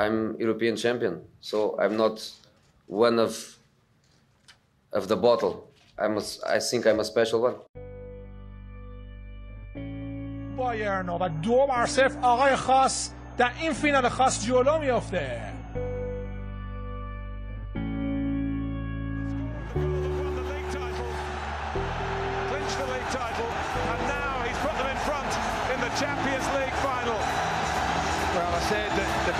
I'm European champion, so I'm not one of of the bottle. I'm a, I think I'm a special one. بایرن و دو بر صفر آقای خاص در این فینال خاص جلو میافته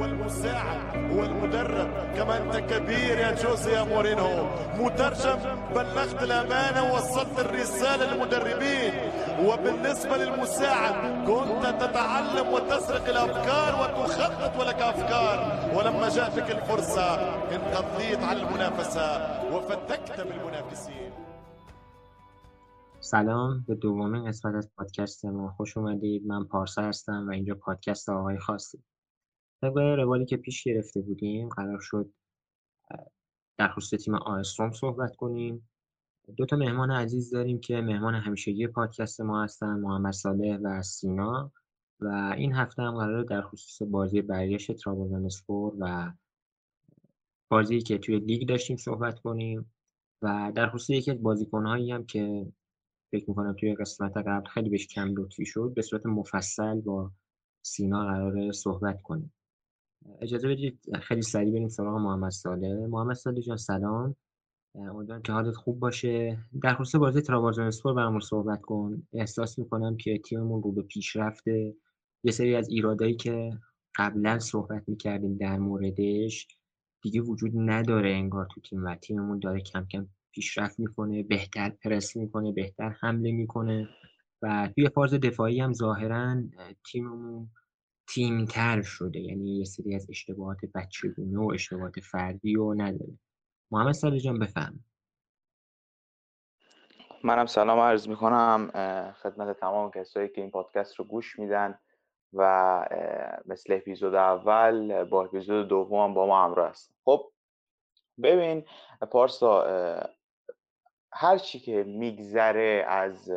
والمساعد والمدرب كما انت كبير يا جوزي يا مورينو. مترجم بلغت الأمانة ووصلت الرسالة للمدربين. وبالنسبة للمساعد كنت تتعلم وتسرق الأفكار وتخطط ولك أفكار. ولما جاءتك الفرصة انقضيت على المنافسة وفتكت بالمنافسين. سلام به دومین قسمت از پادکست ما خوش اومدید. من پارسا هستم و اینجا پادکست آقای خاصی. طبق روالی که پیش گرفته بودیم قرار شد در خصوص تیم آیستروم صحبت کنیم. دو تا مهمان عزیز داریم که مهمان همیشگی پادکست ما هستن محمد صالح و سینا. و این هفته هم قرار در خصوص بازی برگشت اسپور و بازی که توی لیگ داشتیم صحبت کنیم. و در خصوص یکی از بازیکنهایی هم که فکر می‌کنم توی قسمت قبل خیلی بهش کم لطفی شد به صورت مفصل با سینا قرار صحبت کنیم. اجازه بدید خیلی سریع بریم سراغ محمد ساله محمد ساله جان سلام. امیدوارم که حالت خوب باشه. در خصوص بازی تراوازون اسپور برامون صحبت کن. احساس می‌کنم که تیممون رو به پیشرفته. یه سری از ایرادایی که قبلا صحبت می‌کردیم در موردش دیگه وجود نداره انگار تو تیم و تیممون داره کم کم پیشرفت می‌کنه بهتر پرس می‌کنه بهتر حمله می‌کنه. و توی فاز دفاعی هم ظاهرا تیممون تیمتر شده یعنی یه سری از اشتباهات بچگونه و اشتباهات فردی رو نداره. محمد سالی جان بفهم. منم سلام عرض می‌کنم خدمت تمام کسایی که این پادکست رو گوش میدن و مثل اپیزود اول با اپیزود دوم با ما همراه هستن. خب ببین پارسا هر چی که میگذره از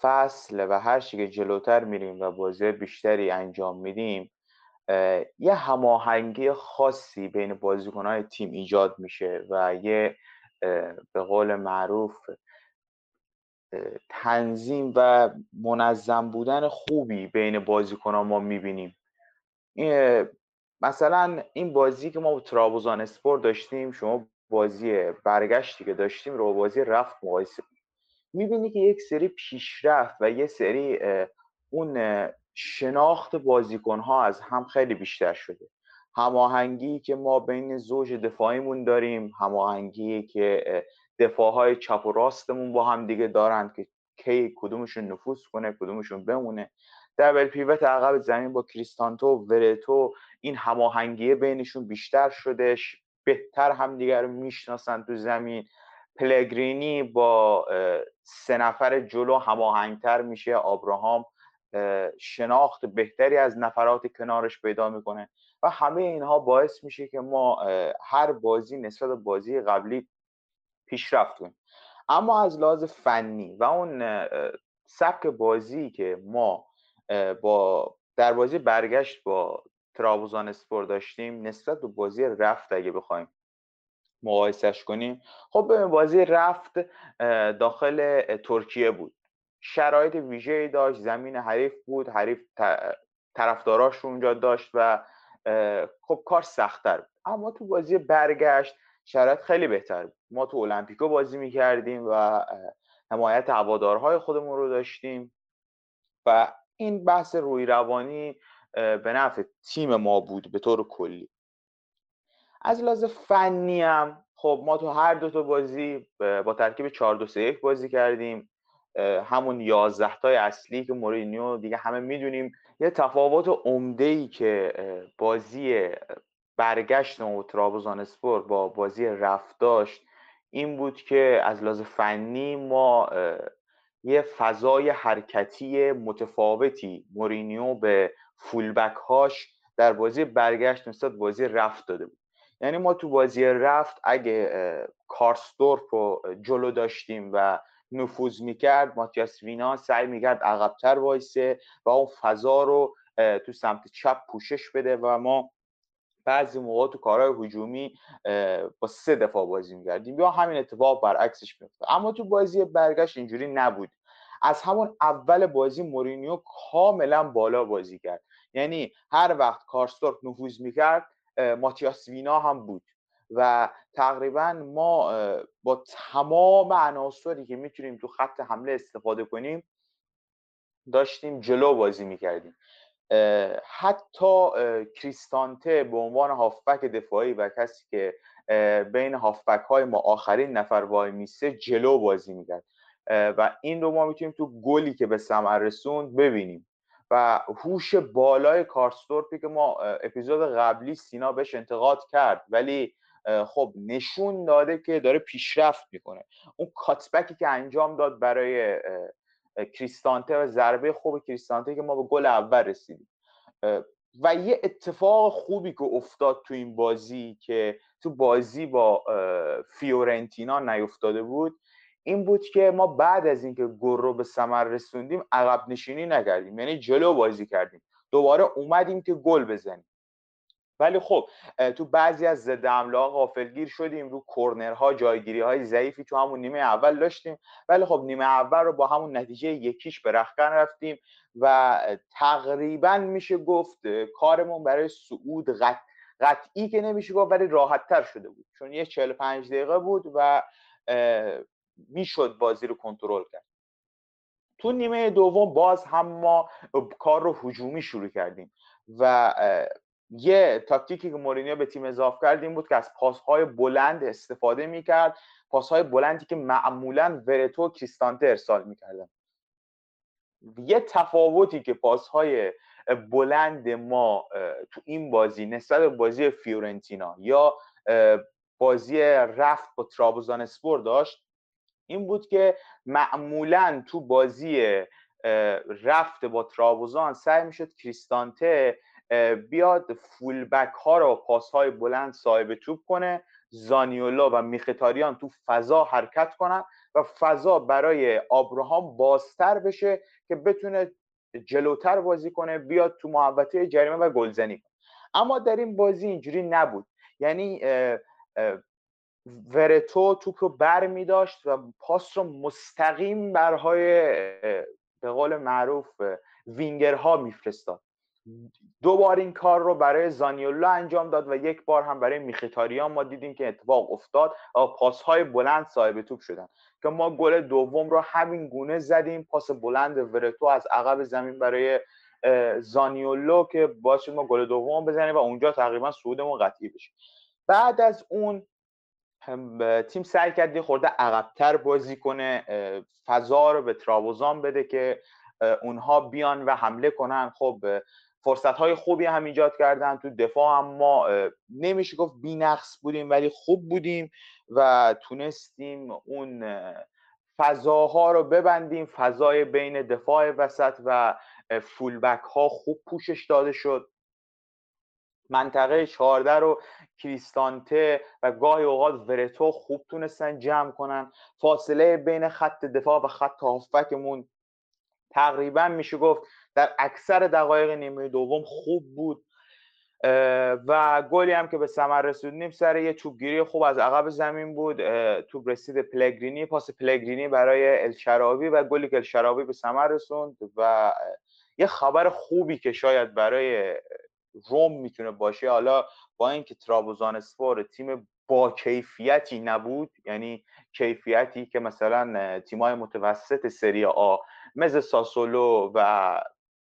فصل و هر که جلوتر میریم و بازی بیشتری انجام میدیم یه هماهنگی خاصی بین بازیکنهای تیم ایجاد میشه و یه به قول معروف تنظیم و منظم بودن خوبی بین بازیکنها ما می‌بینیم. مثلا این بازی که ما با ترابوزان اسپور داشتیم شما بازی برگشتی که داشتیم رو بازی رفت مقایسه می‌بینی که یک سری پیشرفت و یه سری اون شناخت بازیکن ها از هم خیلی بیشتر شده. هماهنگی که ما بین زوج دفاعیمون داریم هماهنگی که دفاع های چپ و راستمون با هم دیگه دارند که کی کدومشون نفوذ کنه کدومشون بمونه. دبل پیوت عقب زمین با کریستانتو ورتو این هماهنگی بینشون بیشتر شده بهتر همدیگر رو می‌شناسن تو زمین. پلگرینی با سه نفر جلو هماهنگتر میشه. آبراهام شناخت بهتری از نفرات کنارش پیدا می‌کنه و همه اینها باعث میشه که ما هر بازی نسبت بازی قبلی پیشرفت کنیم اما از لحاظ فنی و اون سبک بازی که ما با در بازی برگشت با ترابوزان اسپور داشتیم نسبت به بازی رفت اگه بخوایم مقایسش کنیم. خب بازی رفت داخل ترکیه بود. شرایط ویژه‌ای داشت زمین حریف بود حریف طرفداراش اونجا داشت و خب کار سختتر بود. اما تو بازی برگشت شرایط خیلی بهتر بود. ما تو المپیکو بازی می‌کردیم و حمایت هوادارهای خودمون رو داشتیم و این بحث روی روانی به نفع تیم ما بود به طور کلی. از لحاظ فنی هم خب ما تو هر دو تا بازی با ترکیب 4 2 3 1 بازی کردیم. همون 11 تای اصلی که مورینیو دیگه همه می‌دونیم. یه تفاوت عمده ای که بازی برگشت و ترابوزان اسپور با بازی رفت داشت این بود که از لحاظ فنی ما یه فضای حرکتی متفاوتی مورینیو به فولبک هاش در بازی برگشت نسبت بازی رفت داده بود. یعنی ما تو بازی رفت اگه کارستورپ رو جلو داشتیم و نفوذ می‌کرد ماتیاس وینا سعی می‌کرد عقبتر وایسه و اون فضا رو تو سمت چپ پوشش بده و ما بعضی موقع تو کارهای هجومی با سه دفاع بازی می‌کردیم. یا همین اتفاق برعکسش میفته اما تو بازی برگشت اینجوری نبود. از همون اول بازی مورینیو کاملا بالا بازی کرد. یعنی هر وقت کارستورپ نفوذ می‌کرد ماتیاس وینا هم بود. و تقریبا ما با تمام عناصری که می‌تونیم تو خط حمله استفاده کنیم داشتیم جلو بازی می‌کردیم. حتی کریستانته به عنوان هافبک دفاعی و کسی که بین هافبک های ما آخرین نفر وای میسه جلو بازی می‌کرد. و این رو ما می‌تونیم تو گلی که به ثمر رسوند ببینیم. و هوش بالای کارستورپی که ما اپیزود قبلی سینا بهش انتقاد کرد ولی خب نشون داده که داره پیشرفت می‌کنه. اون کاتبکی که انجام داد برای کریستانته و ضربه خوب کریستانته که ما به گل اول رسیدیم. و یه اتفاق خوبی که افتاد تو این بازی که تو بازی با فیورنتینا نیفتاده بود این بود که ما بعد از اینکه گل رو به ثمر رسوندیم عقب نشینی نکردیم. یعنی جلو بازی کردیم. دوباره اومدیم که گل بزنیم. ولی خب تو بعضی از ضد حمله غافلگیر شدیم. رو کرنرها جایگیری های ضعیفی تو همون نیمه اول داشتیم. ولی خب نیمه اول رو با همون نتیجه یکیش به رخکن رفتیم و تقریبا میشه گفت کارمون برای صعود قط... قطعی که نمیشه گفت ولی راحت تر شده بود. چون یه 45 دقیقه بود و می‌شد بازی رو کنترل کرد. تو نیمه دوم باز هم ما کار رو هجومی شروع کردیم و یه تاکتیکی که مورینیو به تیم اضافه کرد این بود که از پاسهای بلند استفاده می‌کرد. پاسهای بلندی که معمولا ورتو و کریستانته ارسال می‌کردن. یه تفاوتی که پاسهای بلند ما تو این بازی نسبت به بازی فیورنتینا یا بازی رفت با ترابوزان اسپور داشت این بود که معمولا تو بازی رفت با ترابوزان سعی می‌شد کریستانته بیاد فولبک ها رو پاس های بلند صاحب توپ کنه زانیولا و میختاریان تو فضا حرکت کنن و فضا برای آبراهام بازتر بشه که بتونه جلوتر بازی کنه بیاد تو محوطه جریمه و گلزنی کنه. اما در این بازی اینجوری نبود. یعنی ورتو توپ رو بر می داشت و پاس رو مستقیم برهای به قول معروف وینگرها میفرستاد دو بار این کار رو برای زانیولا انجام داد و یک بار هم برای میخیتاریان ما دیدیم که اتفاق افتاد و پاس های بلند صاحب توپ شدن. که ما گل دوم رو همین گونه زدیم پاس بلند ورتو از عقب زمین برای زانیولو که باعث ما گل دوم بزنیم و اونجا تقریبا صعودمون قطعی بشه. بعد از اون تیم سعی کرد خورده عقبتر بازی کنه فضا رو به تراوزان بده که اونها بیان و حمله کنن. خب فرصت های خوبی هم ایجاد کردن تو دفاع هم ما نمیشه گفت نقص بودیم ولی خوب بودیم و تونستیم اون فضاها رو ببندیم. فضای بین دفاع وسط و فولبک ها خوب پوشش داده شد. منطقه 14 رو کریستانته و گاهی اوقات ورتو خوب تونستن جمع کنن. فاصله بین خط دفاع و خط هافبکمون تقریبا میشه گفت در اکثر دقایق نیمه دوم خوب بود. و گلی هم که به ثمر رسوندیم سر یه توپگیری خوب از عقب زمین بود. توپ رسید پلگرینی پاس پلگرینی برای الشراوی و گلی که الشراوی به ثمر رسوند و یه خبر خوبی که شاید برای روم می‌تونه باشه. حالا با اینکه ترابوزان اسپور تیم با کیفیتی نبود یعنی کیفیتی که مثلا تیمای متوسط سری آ مثل ساسولو و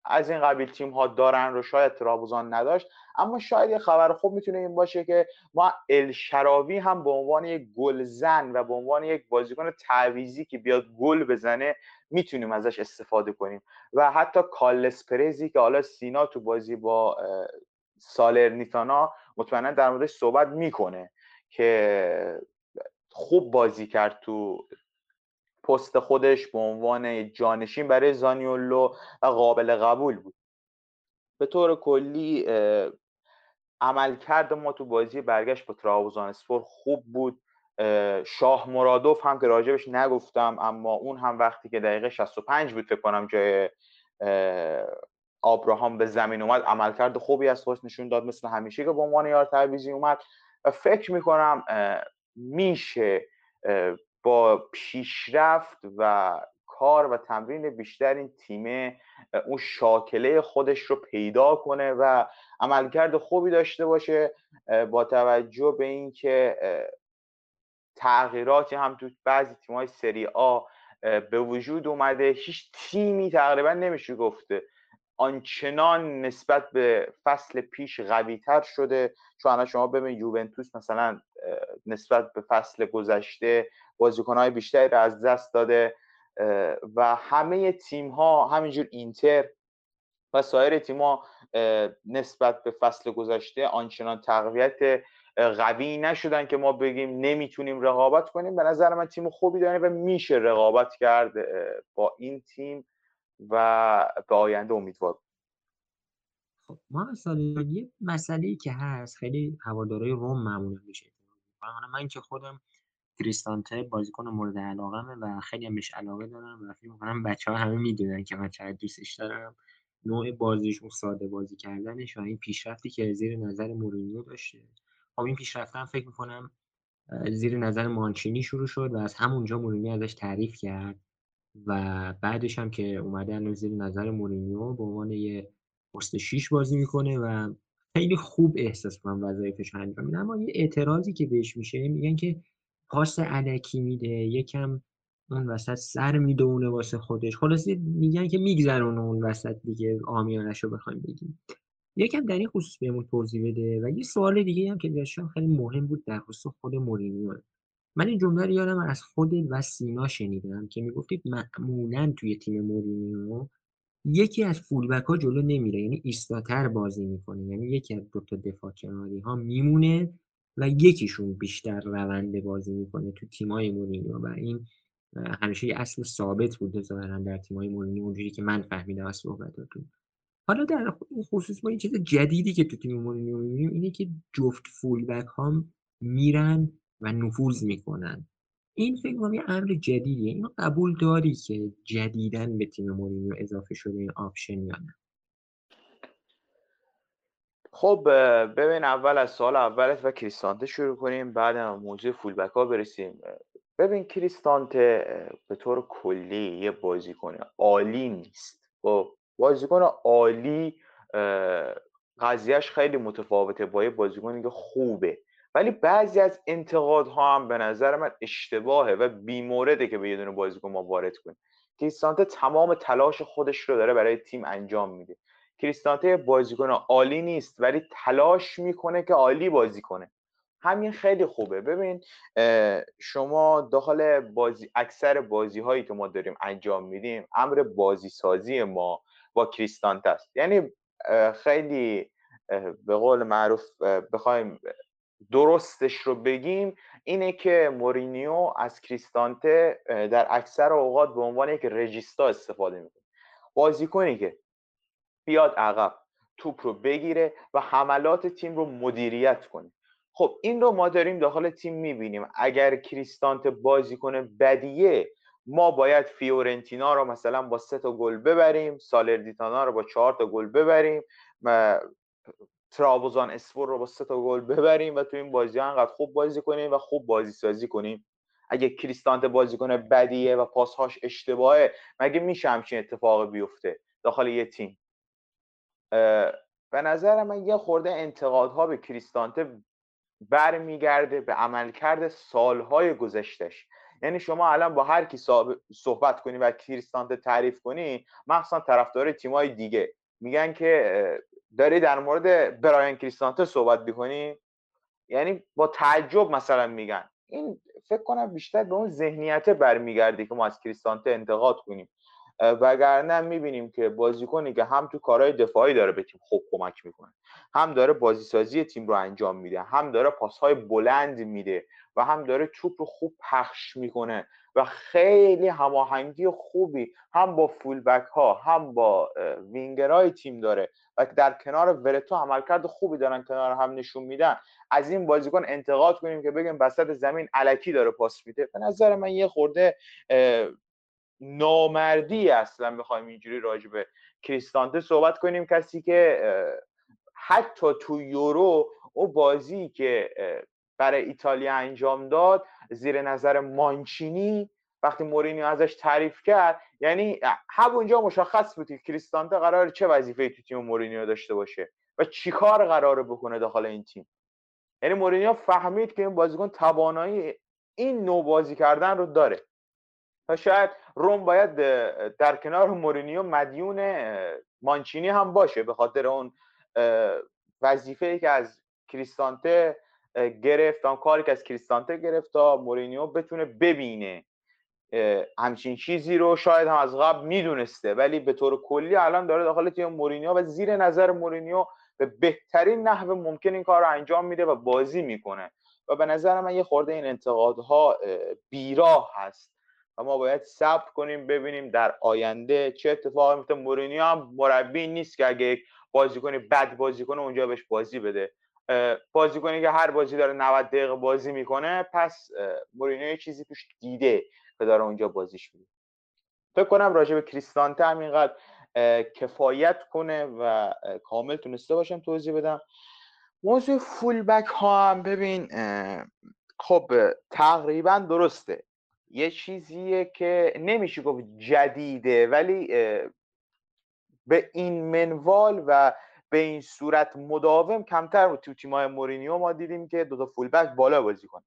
از این قبیل تیم ها دارن رو شاید ترابوزان نداشت اما شاید یه خبر خوب می‌تونه این باشه که ما الشراوی هم به عنوان یک گلزن و به عنوان یک بازیکن تعویزی که بیاد گل بزنه می‌تونیم ازش استفاده کنیم. و حتی کالس پرزی که حالا سینا تو بازی با سالرنیتانا مطمئنا در موردش صحبت می‌کنه که خوب بازی کرد تو پست خودش به عنوان جانشین برای زانیولو و قابل قبول بود. به طور کلی عملکرد ما تو بازی برگشت با تراوزانسپور خوب بود. شاه مرادوف هم که راجبش نگفتم اما اون هم وقتی که دقیقه 65 بود فکر کنم جای آبراهام به زمین اومد عملکرد خوبی از خودش نشون داد مثل همیشه که به عنوان یار تعویزی اومد. و فکر می‌کنم میشه با پیشرفت و کار و تمرین بیشتر این تیمه اون شاکله خودش رو پیدا کنه و عملکرد خوبی داشته باشه با توجه به اینکه تغییراتی هم تو بعضی تیم‌های سری آ به وجود اومده. هیچ تیمی تقریبا نمیشه گفته. آنچنان نسبت به فصل پیش قوی تر شده. چون شما ببین یوونتوس مثلا نسبت به فصل گذشته بازیکنهای بیشتری رو از دست داده و همه تیم ها همینجور اینتر و سایر تیم ها نسبت به فصل گذشته آنچنان تقویت قوی نشدن که ما بگیم نمی‌تونیم رقابت کنیم. به نظر من تیم خوبی داره و میشه رقابت کرد با این تیم و به آینده امیدوار. خب ما یه مسئله که هست خیلی هوادارای روم معمولا میشه من که خودم کریستانته بازیکن مورد علاقمه و خیلی هم علاقه دارم و فکر می‌کنم بچه ها همه می‌دونن که من چقدر دوستش دارم. نوع بازیش اون ساده بازی کردنش و این پیشرفتی که زیر نظر مورینیو داشته. خب این پیشرفت هم فکر می‌کنم زیر نظر مانچینی شروع شد و از همونجا مورینیو ازش تعریف کرد و بعدش هم که اومده الان زیر نظر مورینیو به عنوان یه پست 6 بازی می‌کنه و خیلی خوب احساس کنم وظایفش انجام میده. اما یه اعتراضی که بهش میشه میگن که پاس علکی میده یکم اون وسط سر می‌دونه واسه خودش. خلاصی میگن که میگذرونه اون وسط دیگه آمیانش رو بخوایم بگیم. یکم در این خصوص بهمون توضیح بده و یه سوال دیگه هم که داشتم خیلی مهم بود در خصوص خود مورینیو. من این جمله رو یادم از خود سینا شنیدم که می‌گفتید معمولا توی تیم مورینیو یکی از فولبک ها جلو نمیره یعنی ایستاتر بازی می‌کنه. یعنی یکی از دو تا دفاع کناری ها میمونه و یکیشون بیشتر رونده بازی می‌کنه تو تیمای مورینیو و این همیشه یه اصل ثابت بوده ظاهرا در تیمای مورینیو. اونجوری که من فهمیدم از صحبتاتون. حالا در خصوص ما این چیز جدیدی که تو تیم مورینیو می‌بینیم اینه که جفت فولبک ها میرن و نفوذ می‌کنن. این فکر کنم یه امر جدیدیه. اینو قبول داری که جدیدا به تیم مورینیو اضافه شده این option یا نه؟ خب ببین اول از سال اولت و کریستانته شروع کنیم بعد موضوع فولبک ها برسیم ببین کریستانته به طور کلی یه بازیکن عالی نیست. خب بازیکن عالی قضیهش خیلی متفاوته. با یه بازیکنی که خوبه. ولی بعضی از انتقادها هم به نظر من اشتباهه و بیمورده که به یه دونه بازیکن ما وارد کنیم. کریستانته تمام تلاش خودش رو داره برای تیم انجام میده. کریستانته بازیکن عالی نیست ولی تلاش می‌کنه که عالی بازی کنه. همین خیلی خوبه. ببین شما داخل بازی اکثر بازی هایی که ما داریم انجام میدیم امر بازی سازی ما. با کریستانته است یعنی خیلی به قول معروف بخوایم درستش رو بگیم اینه که مورینیو از کریستانته در اکثر اوقات به عنوان یک رجیستا استفاده می‌کنه. بازیکنی که بیاد عقب توپ رو بگیره و حملات تیم رو مدیریت کنه. خب این رو ما داریم داخل تیم می‌بینیم. اگر کریستانت بازیکن بدیه ما باید فیورنتینا رو مثلا با سه تا گل ببریم سالردیتانا رو با چهار تا گل ببریم ترابوزان اسپور رو با سه تا گل ببریم و تو این بازی انقدر خوب بازی کنیم و خوب بازی سازی کنیم. اگه کریستانت بازیکن بدیه و پاسهاش اشتباهه مگه میشه همچین اتفاقی بیفته داخل یه تیم؟ به نظر من یه خورده انتقادها به کریستانته برمیگرده به عملکرد سالهای گذشتش یعنی شما الان با هر کی صحبت کنی و کریستانته تعریف کنی مخصوصا طرفدار تیمای دیگه. میگن که داری در مورد برایان کریستانته صحبت می‌کنی؟ یعنی با تعجب مثلا میگن. این فکر کنم بیشتر به اون ذهنیت برمیگرده که ما از کریستانته انتقاد کنیم. وگرنه می‌بینیم که بازیکنی که هم تو کارهای دفاعی داره به تیم خوب کمک می‌کنه هم داره بازیسازی تیم رو انجام میده هم داره پاسهای بلند میده و هم داره توپ رو خوب پخش می‌کنه و خیلی هماهنگی خوبی هم با فولبک ها هم با وینگرهای تیم داره و در کنار ورتو عملکرد خوبی دارن کنار هم نشون میدن. از این بازیکن انتقاد کنیم که بگیم وسط زمین علکی داره پاس میده. به نظر من یه خورده نامردی اصلا بخوایم اینجوری راجع به کریستانته صحبت کنیم. کسی که حتی تو یورو او بازی که برای ایتالیا انجام داد زیر نظر مانچینی وقتی مورینیو ازش تعریف کرد یعنی همونجا مشخص بود که کریستانته قرار چه وظیفه تو تیم مورینیو داشته باشه و چیکار قراره بکنه داخل این تیم. یعنی مورینیو فهمید که این بازیکن توانایی این نوع بازی کردن رو داره. و شاید روم باید در کنار مورینیو مدیون مانچینی هم باشه به خاطر اون وظیفه که از کریستانته گرفت. آن کاری که از کریستانته گرفت تا مورینیو بتونه ببینه همچین چیزی رو شاید هم از قبل می‌دونسته. ولی به طور کلی الان داره داخل تیم مورینیو و زیر نظر مورینیو به بهترین نحو ممکن این کار رو انجام میده و بازی می‌کنه. و به نظر من یه خورده این انتقادها بیراه هست. و ما باید صبر کنیم ببینیم در آینده چه اتفاقی میفته. مورینیو هم مربی نیست که اگه یک بازیکن بد بازیکن اونجا بهش بازی بده. بازیکنی که هر بازی داره 90 دقیقه بازی می‌کنه پس مورینیو چیزی توش دیده که داره اونجا بازیش میده. فکر کنم راجع به کریستانته هم اینقدر کفایت کنه و کامل تونسته باشم توضیح بدم. موضوع فول بک ها هم ببین خب تقریبا درسته. یه چیزیه که نمیشه گفت جدیده ولی به این منوال و به این صورت مداوم کمتر تو تیمای مورینیو ما دیدیم که دو تا فول بک بالا بازی کنه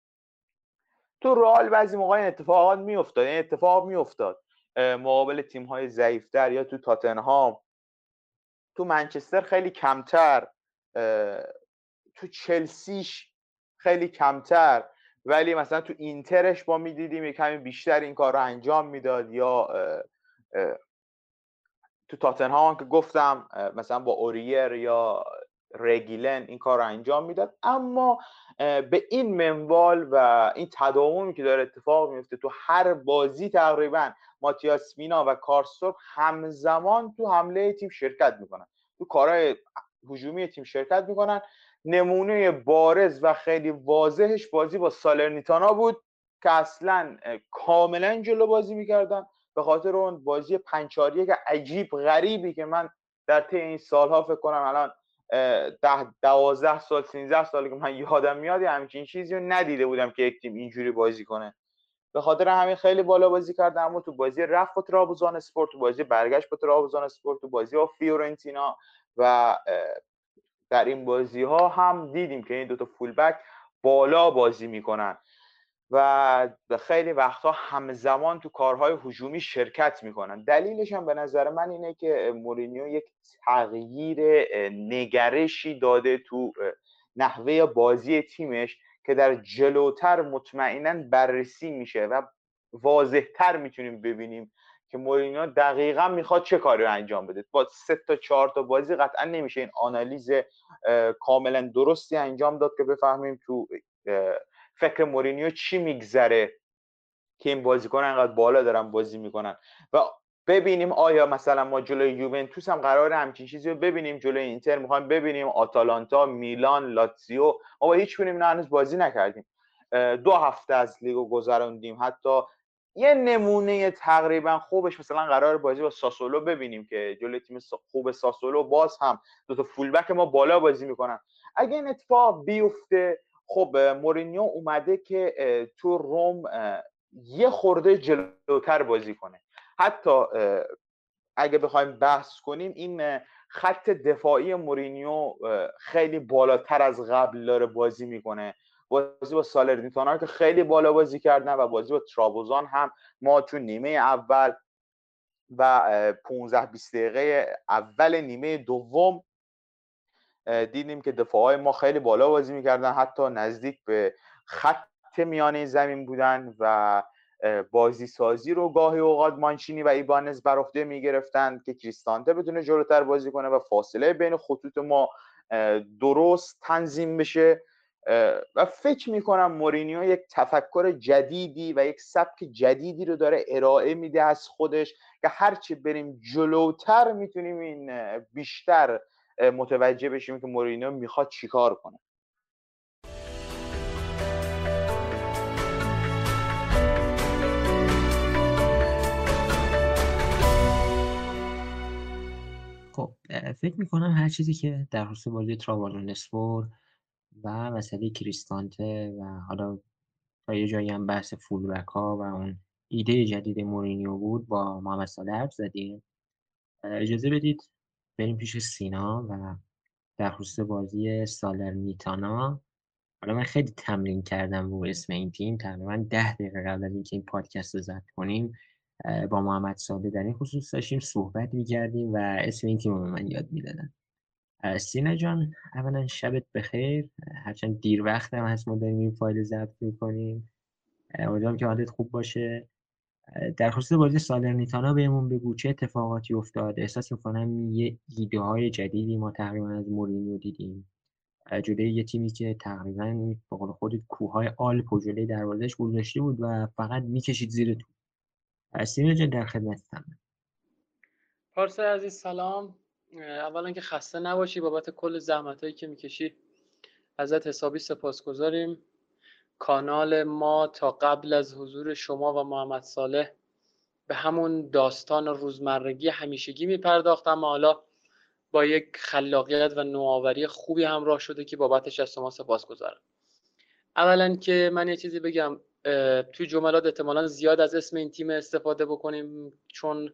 تو رال بعضی موقع این اتفاقات میافتاد این اتفاق میافتاد. مقابل تیم های ضعیفتر یا تو تاتنهام. تو منچستر خیلی کمتر. تو چلسیش خیلی کمتر. ولی مثلا تو اینترش با می‌دیدیم یه کمی بیشتر این کار رو انجام می‌داد یا تو تاتنهام که گفتم مثلا با اوریر یا رگیلن این کار رو انجام می‌داد. اما به این منوال و این تداومی که داره اتفاق میفته تو هر بازی تقریبا ماتیاس مینا و کارسورب همزمان تو حمله تیم شرکت می‌کنن. تو کارهای هجومی تیم شرکت می‌کنن. نمونه بارز و خیلی واضحش بازی با سالرنیتانا بود که اصلا کاملا جلو بازی می‌کردن. به خاطر اون بازی پنچاری که عجیب غریبی که من در طی این سالها فکر کنم الان ده دوازده سال سینزده سال که من یادم میاد همچین چیزی رو ندیده بودم که یک تیم اینجوری بازی کنه. به خاطر همین خیلی بالا بازی کرده اما تو بازی رفت با ترابوزان اسپورت تو بازی برگشت با ترابوزان اسپورت تو بازی با فیورنتینا و در این بازی ها هم دیدیم که این دوتا full back بالا بازی می‌کنن و خیلی وقتها همزمان تو کارهای هجومی شرکت می‌کنن. دلیلش هم به نظر من اینه که مورینیو یک تغییر نگرشی داده تو نحوه بازی تیمش که در جلوتر مطمئنا بررسی میشه و واضحتر می‌تونیم ببینیم که مورینیو دقیقا می‌خواد چه کاری رو انجام بده؟ با سه تا چهار تا بازی قطعا نمیشه این آنالیز کاملا درستی انجام داد که بفهمیم تو فکر مورینیو چی میگذره که این بازیکن انقدر بالا دارن بازی می‌کنن. و ببینیم آیا مثلا ما جلوی یوونتوس هم قرار همچین چیزی رو ببینیم جلوی اینتر می‌خوایم ببینیم آتالانتا میلان لاتزیو. ما با هیچ کنیم هنوز بازی نکردیم. دو هفته از لیگو گذراندیم حتی یه نمونه تقریبا خوبش مثلا قرار بازی با ساسولو ببینیم که جلوی تیم خوب ساسولو باز هم دو تا فولبک ما بالا بازی می‌کنن. اگه این اتفاق بیفته خب مورینیو اومده که تو روم یه خورده جلوتر بازی کنه. حتی اگه بخوایم بحث کنیم این خط دفاعی مورینیو خیلی بالاتر از قبل داره بازی می‌کنه. بازی با سالرنیتانا که خیلی بالا بازی کردن و بازی با ترابوزان هم. ما تو نیمه اول و 15 20 دقیقه اول نیمه دوم دیدیم که دفاعهای ما خیلی بالا بازی می‌کردن. حتی نزدیک به خط میانه زمین بودن و بازی سازی رو گاهی اوقات مانچینی و ایبانز بر عهده می‌گرفتند که کریستانته بتونه جلوتر بازی کنه و فاصله بین خطوط ما درست تنظیم بشه. و فکر می‌کنم مورینیو یک تفکر جدیدی و یک سبک جدیدی رو داره ارائه میده از خودش که هرچی بریم جلوتر می‌تونیم این بیشتر متوجه بشیم که مورینیو می‌خواد چیکار کنه. خب فکر می‌کنم هر چیزی که در خصوص بازی نسپور و مسئله کریستانته و حالا تا یه جایی هم بحث فولبک ها و اون ایده جدید مورینیو بود با محمد صالح حرف زدیم. اجازه بدید بریم پیش سینا و در خصوص بازی میتانا حالا من خیلی تمرین کردم رو اسم این تیم تقریبا ده دقیقه قبل از اینکه این پادکست رو ضبط کنیم با محمد ساده در این خصوص داشتیم صحبت می‌کردیم و اسم این تیم رو به من یاد می‌دادن. سینا جان اولا شبت بخیر. هرچند دیر وقت هم هست ما داریم این فایل ضبط می‌کنیم. امیدوارم که حالت خوب باشه. در خصوص بازی سالرنیتانا بهمون بگو چه اتفاقاتی افتاد احساس می‌کنم یه ایده های جدیدی ما تقریبا از مورینیو دیدیم. جلوی یه تیمی که تقریبا به قول خودت کوههای آلپ و جلوی دروازش گذاشته بود و فقط می‌کشید زیر تو. سینا جان در خدمتتم پارسا عزیز سلام. اولا که خسته نباشی بابت کل زحمت هایی که می‌کشی. ازت حسابی سپاسگزاریم. کانال ما تا قبل از حضور شما و محمد صالح به همون داستان روزمرگی همیشگی میپرداخت اما حالا با یک خلاقیت و نوآوری خوبی همراه شده که بابتش از شما سپاسگزارم. اولا که من یه چیزی بگم توی جملات احتمالا زیاد از اسم این تیم استفاده بکنیم چون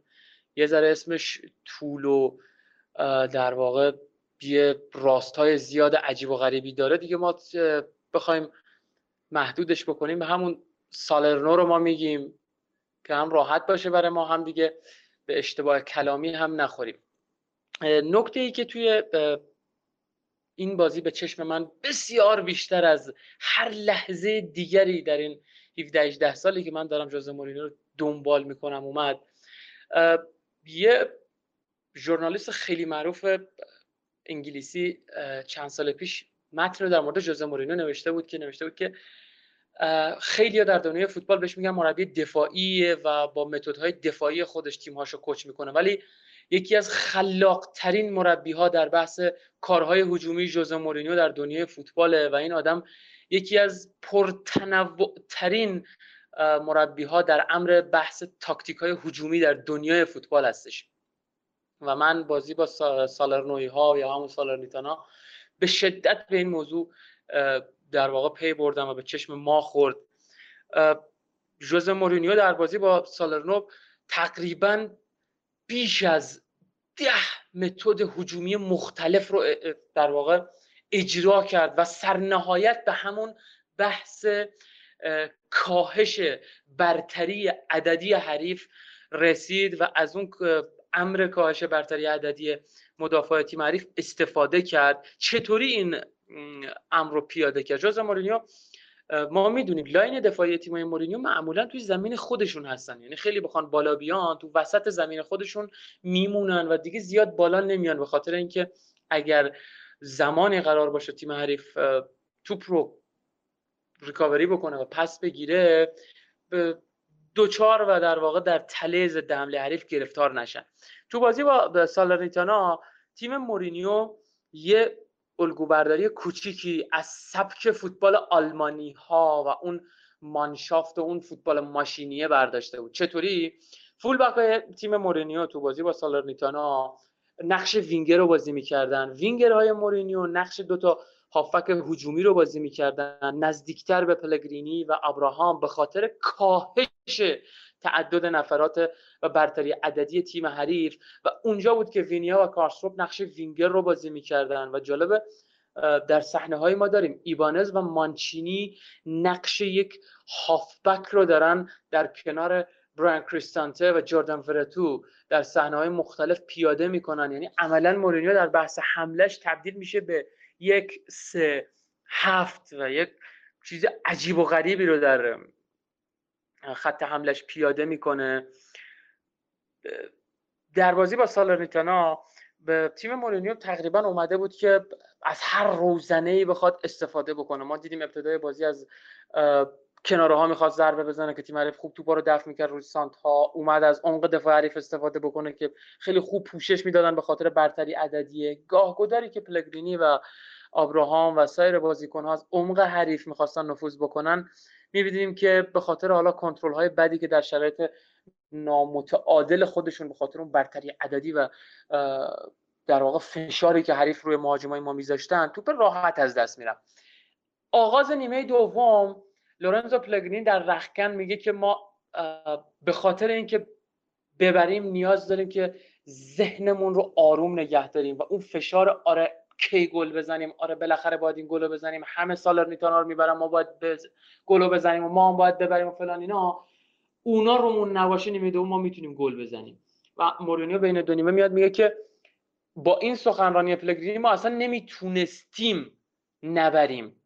یه ذره اسمش طول و در واقع یه راستای زیاد عجیب و غریبی داره. دیگه ما بخوایم محدودش بکنیم. به همون سالرنو رو ما میگیم که هم راحت باشه برای ما هم دیگه به اشتباه کلامی هم نخوریم. نکته ای که توی این بازی به چشم من بسیار بیشتر از هر لحظه دیگری در این 17 18 سالی که من دارم جوز مورینو رو دنبال می‌کنم اومد. یه ژورنالیست خیلی معروف انگلیسی چند سال پیش متن در مورد جوزه مورینو نوشته بود که نوشته بود که خیلی در دنیای فوتبال بهش میگن مربی دفاعی و با متدهای دفاعی خودش تیمهاشو کوچ می‌کنه. ولی یکی از خلاق ترین مربی ها در بحث کارهای هجومی جوزه مورینیو در دنیای فوتباله و این آدم یکی از پرتنوع ترین مربی ها در امر بحث تاکتیک های هجومی در دنیای فوتبال هستش. و من بازی با سالرنوی ها یا همون سالرنیتانا به شدت به این موضوع در واقع پی بردم و به چشم ما خورد. جوز مورینیو در بازی با سالرنو تقریبا بیش از ده متد هجومی مختلف رو در واقع اجرا کرد و سرنهایت به همون بحث کاهش برتری عددی حریف رسید و از اون امر کاهش برتری عددی مدافع معریف استفاده کرد. چطوری این امر رو پیاده کرد؟ جوزه مورینیو ما می‌دونیم line دفاعی تیمای مورینیو معمولا توی زمین خودشون هستن. یعنی خیلی بخوان بالا بیان تو وسط زمین خودشون میمونن و دیگه زیاد بالا نمیان. به خاطر اینکه اگر زمانی قرار باشه تیم حریف توپ رو recovery بکنه و پس بگیره دچار و در واقع در تله ضد حمله حریف گرفتار نشن. تو بازی با سالرنیتانا تیم مورینیو یه الگوبرداری کوچیکی از سبک فوتبال آلمانی ها و اون Mannschaft و اون فوتبال ماشینیه برداشته بود. چطوری؟ full back های تیم مورینیو تو بازی با سالرنیتانا نقش وینگر رو بازی می‌کردن. وینگرهای مورینیو نقش دوتا هافک هجومی رو بازی می‌کردن. نزدیکتر به پلگرینی و ابراهام به خاطر کاهش تعدد نفرات و برتری عددی تیم حریف. و اونجا بود که وینیا و کارسروپ نقش وینگر رو بازی می‌کردن. و جالب در صحنه های ما داریم. ایبانز و مانچینی نقش یک هافبک رو دارن در کنار بران کریستانته و جردن فرتو در صحنه های مختلف پیاده می‌کنن. یعنی عملا مورینیو در بحث حملش تبدیل میشه به یک سه هفت و یک چیز عجیب و غریبی رو در خط حملش پیاده می‌کنه. در بازی با سالرنیتانا به تیم مورینیو تقریبا اومده بود که از هر روزنه ای بخواد استفاده بکنه. ما دیدیم ابتدای بازی از کناره ها می‌خواد ضربه بزنه که تیم حریف خوب توپا رو دفع می‌کرد روی سانت ها اومد از عمق دفاع حریف استفاده بکنه که خیلی خوب پوشش می‌دادن به خاطر برتری عددی گاهگداری که پلگرینی و آبراهام و سایر بازیکن ها از عمق حریف می‌خواستن نفوذ بکنن می‌بینیم که به خاطر حالا کنترل های بدی که در شرایط نامتعادل خودشون به خاطر اون برتری عددی و در واقع فشاری که حریف روی مهاجمای ما میذاشتن توپ راحت از دست میرم آغاز نیمه دوم لورنزو پلگرین در رخکن میگه که ما به خاطر اینکه ببریم نیاز داریم که ذهنمون رو آروم نگه داریم و اون فشار آره کی گل بزنیم آره بالاخره باید این گل بزنیم. همه سال نیتانا رو می‌برم ما باید بز... گل بزنیم و ما هم باید ببریم و فلان اینا. اونا رومون نباشه نیمه دوم ما می‌تونیم گل بزنیم. و مورینیو بین دو نیمه میاد میگه که با این سخنرانی پلگرینی ما اصلا نمی‌تونستیم نبریم.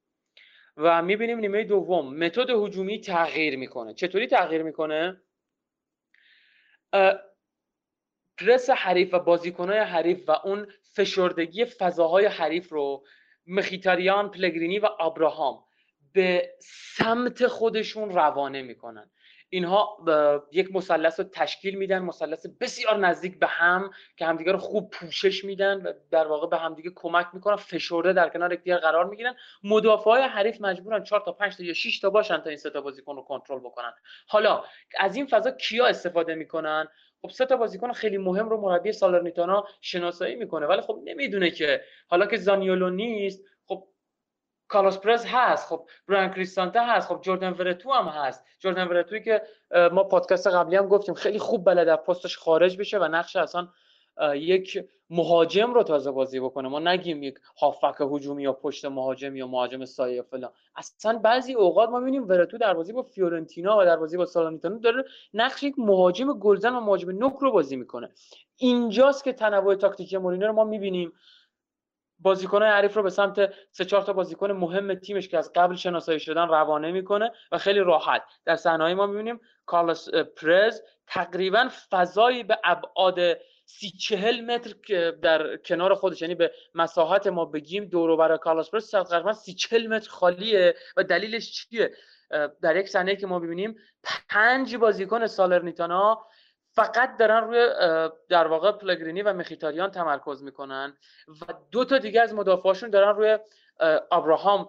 و می‌بینیم نیمه دوم متد هجومی تغییر می‌کنه. چطوری تغییر می‌کنه؟ پرس حریف و بازیکنهای حریف و اون فشردگی فضاهای حریف رو مخیتاریان پلگرینی و ابراهام به سمت خودشون روانه می‌کنن. اینها یک مثلث رو تشکیل میدن مثلث بسیار نزدیک به هم که همدیگه رو خوب پوشش میدن و در واقع به همدیگه کمک می‌کنن فشرده در کنار یکدیگر قرار می‌گیرن. مدافع های حریف مجبورن 4 تا 5 تا یا 6 تا باشن تا این سه تا بازیکن رو کنترل بکنن. حالا از این فضا کیا استفاده می‌کنن؟ خب سه تا بازیکن خیلی مهم رو مربی سالرنیتانا شناسایی می‌کنه ولی خب نمی‌دونه که حالا که زانیولو نیست کارلوس پرز هست خب بران کریستانته هست خب جردن ورتو هم هست. جردن ورتوی که ما پادکست قبلی هم گفتیم خیلی خوب بلد از پستش خارج بشه و نقش اصلا یک مهاجم رو تازه بازی بکنه. ما نگیم یک هافک هجومی یا پشت مهاجم یا مهاجم سایه فلان. اصلا بعضی اوقات ما می‌بینیم ورتو در بازی با فیورنتینا و در بازی با سالانیتانو داره نقش یک مهاجم گلزن و مهاجم نوک رو بازی می‌کنه. اینجاست که تنوع تاکتیکی مورینیو رو ما می‌بینیم. بازیکن حریف رو به سمت سه چهار تا بازیکن مهم تیمش که از قبل شناسایی شدن روانه می‌کنه و خیلی راحت. در صحنه ما می‌بینیم کارلوس پرز تقریبا فضایی به ابعاد سی چهل متر در کنار خودش یعنی به مساحت ما بگیم دور برای کارلوس پرز تقریبا سی چهل متر خالیه و دلیلش چیه؟ در یک صحنه که ما ببینیم پنج بازیکن سالرنیتانا فقط دارن روی در واقع پلگرینی و مخیتاریان تمرکز می‌کنن و دو تا دیگه از مدافعاشون دارن روی ابراهام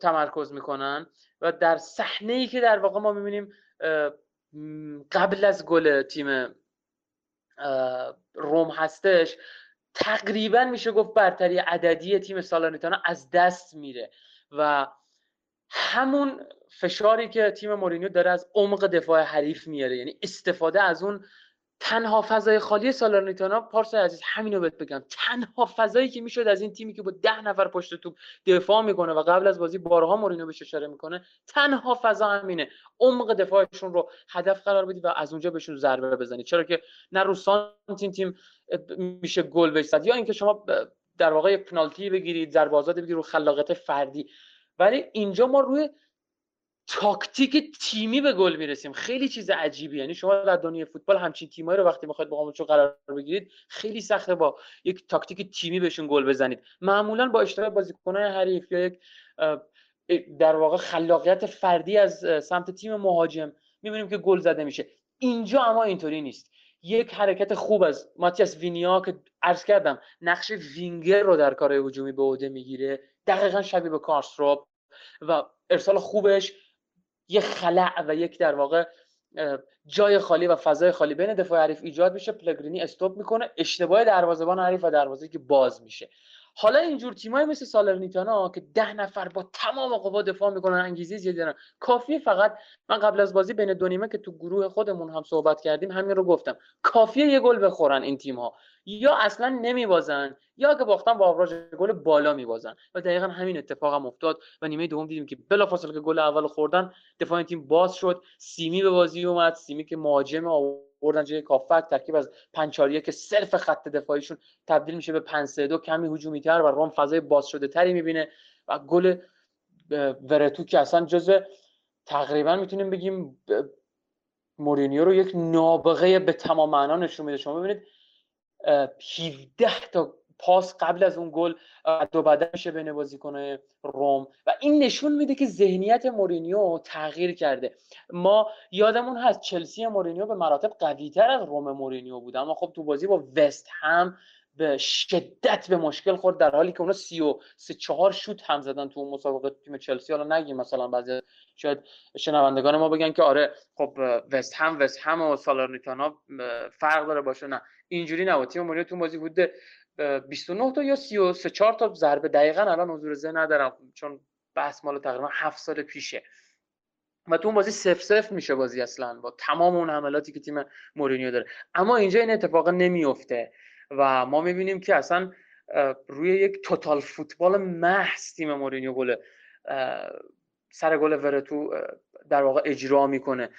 تمرکز می‌کنن و در صحنه ای که در واقع ما می‌بینیم قبل از گل تیم روم هستش تقریبا میشه گفت برتری عددی تیم سالانیتانا از دست میره و همون فشاری که تیم مورینیو داره از عمق دفاع حریف میاره. یعنی استفاده از اون تنها فضای خالی سالرنیتانا پارسا عزیز همینو بهت بگم. تنها فضایی که می‌شد از این تیمی که با ده نفر پشت توپ دفاع می‌کنه و قبل از بازی بارها مورینو بهش اشاره می‌کنه تنها فضا همینه. عمق دفاعشون رو هدف قرار بدی و از اونجا بهشون ضربه بزنید. چرا که نه رو این تیم میشه گل بزنید یا اینکه شما در واقع پنالتی بگیرید ضربه آزاد بگیرید رو خلاقیت فردی. ولی اینجا ما روی تاکتیک تیمی به گل می‌رسیم. خیلی چیز عجیبی یعنی شما در دنیای فوتبال همچین تیمایی رو وقتی می‌خواید با همونجا قرار بگیرید خیلی سخته با یک تاکتیک تیمی بهشون گل بزنید. معمولا با اشتراک بازیکنان حریف یا یک در واقع خلاقیت فردی از سمت تیم مهاجم می‌بینیم که گل زده میشه. اینجا اما اینطوری نیست. یک حرکت خوب از ماتیاس وینیا که عرض کردم نقش وینگر رو در کارهای هجومی به عهده می‌گیره. دقیقا شبیه به کارستروپ و ارسال خوبش یه خلع و یک در واقع جای خالی و فضای خالی بین دفاع حریف ایجاد میشه پلگرینی استوب می‌کنه اشتباه دروازه‌بان حریف و دروازه که باز میشه. حالا اینجور تیمایی مثل سالرنیتانا که ده نفر با تمام قوا دفاع می‌کنن انگیزه زیادی دارن. کافیه فقط من قبل از بازی بین دو نیمه که تو گروه خودمون هم صحبت کردیم همین رو گفتم. کافیه یه گل بخورن این تیم ها یا اصلا نمیبازن یا اگه باختن با آوراژ گل بالا میبازن. و دقیقا همین اتفاق هم افتاد و نیمه دوم دیدیم که بلافاصله که گل اول خوردن دفاع تیم باز شد. سیمی به بازی اومد. سیمی که مهاجم بردن جای کافک ترکیب از پنچاریه که صرف خط دفاعیشون تبدیل میشه به 5 دو کمی هجومی تر و روم فضای باز شده تری می‌بینه و گل ورتو که اصلا جزء تقریبا می‌تونیم بگیم مورینیو رو یک نابغه به تمام معنا نشون میده. شما ببینید 17 تا پاس قبل از اون گل دو بدن میشه بین بازیکنای روم. و این نشون میده که ذهنیت مورینیو تغییر کرده. ما یادمون هست چلسی مورینیو به مراتب قویتر از روم مورینیو بود. اما خب تو بازی با وست هم به شدت به مشکل خورد در حالی که اونا سی و سه چهار شوت هم زدن تو مسابقه تیم چلسی. حالا نگیم مثلا بعضی شاید شنوندگان ما بگن که آره خب وست هم وست هم و سالارنیتانا فرق داره باشه. نه اینجوری نبود. تیم مورینیو تو بازی بود 29 تا یا 33 4 تا ضربه. دقیقا الان حضور ذهن ندارم چون بحث مال تقریبا 7 سال پیشه. و تو اون بازی سف سف میشه بازی اصلا با تمام اون حملاتی که تیم مورینیو داره. اما اینجا این اتفاق نمیفته و ما می‌بینیم که اصلا روی یک توتال فوتبال محض تیم مورینیو گل سر گل ورتو در واقع اجرا می‌کنه.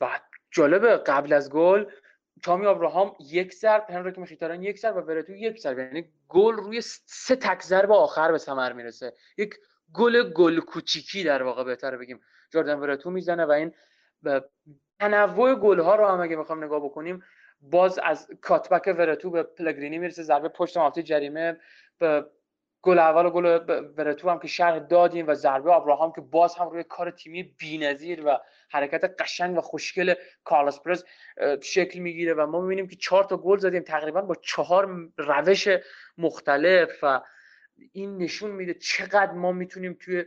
و جالبه قبل از گل تامی ابراهام یک ضرب هنریک مخیتاران یک ضرب و ورتو یک ضرب. یعنی گل روی سه تک ضرب آخر به ثمر می‌رسه. یک گل گل کوچیکی در واقع بهتر بگیم. جردن ورتو می‌زنه و این تنوع گل ها رو هم اگه می‌خوام نگاه بکنیم باز از کاتبک ورتو به پلگرینی می‌رسه ضربه پشت محوطه جریمه گل اول و گل ورتو هم که شرح دادیم و ضربه ابراهام که باز هم روی کار تیمی بی‌نظیر و حرکت قشنگ و خوشگل کارلوس پرز شکل می‌گیره و ما می‌بینیم که چهار تا گل زدیم تقریبا با چهار روش مختلف و این نشون میده چقدر ما می‌تونیم توی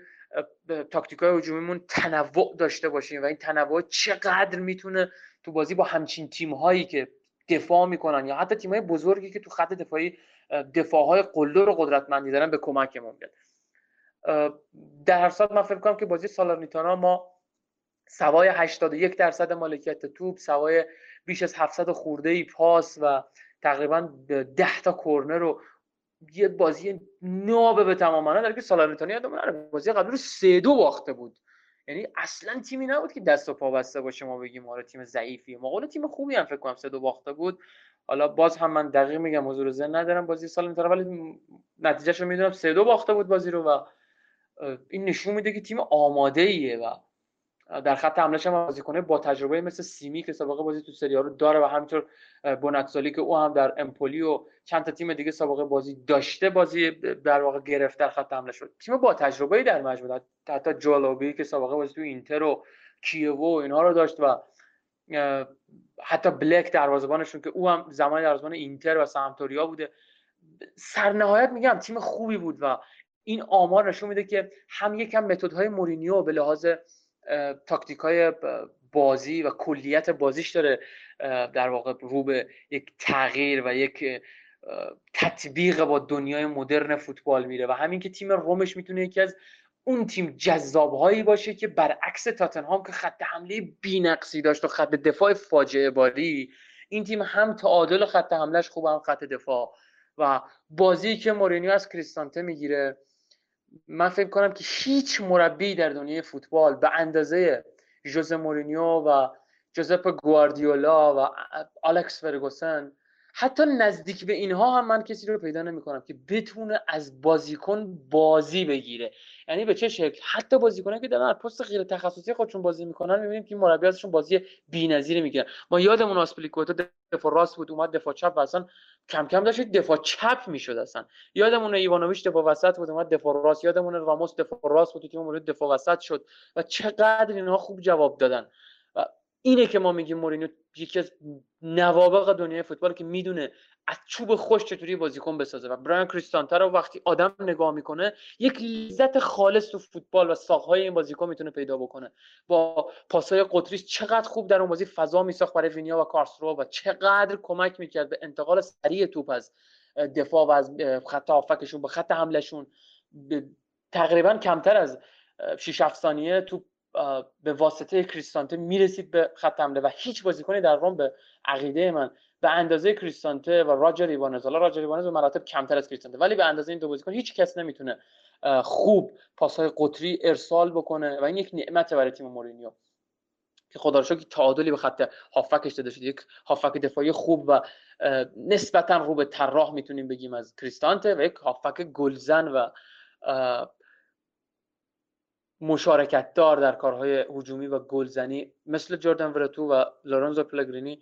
تاکتیک های هجومیمون تنوع داشته باشیم و این تنوع چقدر می‌تونه تو بازی با همچین تیم هایی که دفاع می‌کنن یا حتی تیم های بزرگی که تو خط دفاعی دفاع های قلدر و قدرتمندی دارن به کمکمون بیاد در هر صورت من فکر کنم که بازی سالارنیتانا ما سوای 81 درصد مالکیت توپ سوای بیش از 700 خورده ای پاس و تقریبا 10 تا کورنر رو یه بازی نابه به تمام معنا در که سالارنیتانا یادمون بازی قبلی رو 3 2 باخته بود. یعنی اصلا تیمی نبود که دست و پا بسته باشه ما بگیم آره تیم ضعیفی. مقال تیم خوبی هم فکر کنم سه دو باخته بود. حالا باز هم من دقیق میگم حضور ذهن ندارم بازی سال می‌تونه ولی نتیجهش رو می‌دونم سه دو باخته بود بازی رو و این نشون میده که تیم آماده ایه و در خط حملهش هم بازیکنه با تجربه مثل سیمی که سابقه بازی تو سری رو داره و همینطور بوناتسالی که او هم در امپولی و چند تا تیم دیگه سابقه بازی داشته بازی در واقع گرفت در خط حمله شد. تیم با تجربه در مجموع حتی جالوبی که سابقه بازی تو اینتر و کیوو و اینها رو داشت و حتی بلک دروازه‌بانشون که او هم زمان دروازه‌بان اینتر و سامتوریا بوده. سرنهایت میگم تیم خوبی بود و این آمار نشون میده که هم یکم متدهای مورینیو به لحاظ تاکتیک های بازی و کلیت بازیش داره در واقع رو به یک تغییر و یک تطبیق با دنیای مدرن فوتبال میره و همین که تیم رومش می‌تونه یکی از اون تیم جذاب هایی باشه که برعکس تاتنهام که خط حمله بینقصی داشت و خط دفاع فاجعه باری این تیم هم تعادل خط حملهش خوب هم خط دفاع. و بازی که مورینیو از کریستانته می‌گیره من فکر کنم که هیچ مربی در دنیای فوتبال به اندازه ژوزه مورینیو و جوزپ گواردیولا و الکس فرگوسن حتی نزدیک به اینها هم من کسی رو پیدا نمی کنم که بتونه از بازیکن بازی بگیره. یعنی به چه شکل؟ حتی بازیکنان که دارن پست غیر تخصصی خودشون بازی می‌کنن می‌بینیم که مربی ازشون بازی بی‌نظیری می‌گیرن. ما یادمون آسپلیکوتا دفاع راست بود اومد دفاع چپ و اصلا کم کم داشت دفاع چپ می‌شد اصلا. یادمون ایوانوویچ دفاع وسط بود اومد دفاع راست. یادمون راموس دفاع راست بود تیم مورد دفاع وسط شد و چقدر اینها خوب جواب دادن. اینه که ما میگیم مورینیو یکی از نوابق دنیای فوتبال که می‌دونه از چوب خوش چطوری بازیکن بسازه و برایان کریستانتر رو وقتی آدم نگاه می‌کنه یک لذت خالص تو فوتبال و ساقهای این بازیکن می‌تونه پیدا بکنه. با پاسای قطریش چقدر خوب در اون بازی فضا میساخت برای وینیا و کارسرو و چقدر کمک می‌کرد به انتقال سریع توپ از دفاع و از خط آفکشون به خط حملشون تقریبا کمتر از 6 7 ثانیه توپ به واسطه کریستانته می‌رسید به خط حمله و هیچ بازیکنی در روم به عقیده من به اندازه کریستانته و راجر ایوانز حالا راجر ایوانز به مراتب کمتر از کریستانته ولی به اندازه این دو بازیکن هیچ کس نمی‌تونه خوب پاسهای قطری ارسال بکنه و این یک نعمت برای تیم مورینیو که خدا رو که تعادلی به خط هافکش داده شده یک هافک دفاعی خوب و نسبتا رو به طراح می‌تونیم بگیم از کریستانته و یک هافک گلزن و مشارکت دار در کارهای هجومی و گلزنی مثل جردن ورتو و لورنزو پلگرینی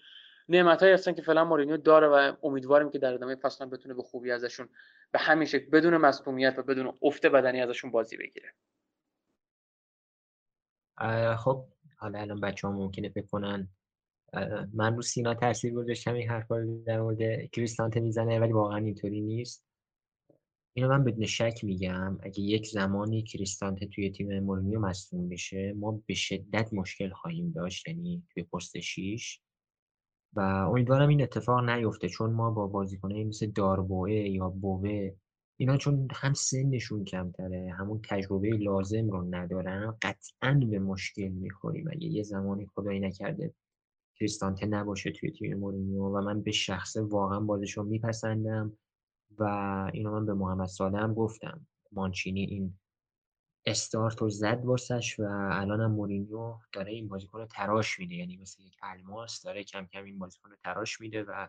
نعمت هستن که فعلا مورینیو داره و امیدواریم که در ادامه فصل بتونه به خوبی ازشون به همین شکل بدون مصونیت و بدون افت بدنی ازشون بازی بگیره. خب حالا الان بچه ها ممکنه بکنن. من رو سینا تاثیر گذاشتم این حرفا در مورد کریستانته می‌زنه ولی واقعا اینطوری نیست. اینو من بدون شک میگم اگه یک زمانی کریستانته توی تیم مورینیو مصدوم بشه ما به شدت مشکل خواهیم داشت یعنی توی پست 6 و امیدوارم این اتفاق نیفته چون ما با بازیکنایی مثل داربوه یا بوه اینا چون هم سنشون کمتره همون تجربه لازم رو ندارن قطعا به مشکل می‌خوریم. اگه یه زمانی خدایی نکرده کریستانته نباشه توی تیم مورینیو و من به شخصه واقعا بازش میپسندم. و اینو من به محمد ساله هم گفتم. مانچینی این استارت رو زد واسش و الان هم مورینیو داره این بازیکن رو تراش میده. یعنی مثل یک الماس داره کم کم این بازیکن رو تراش میده و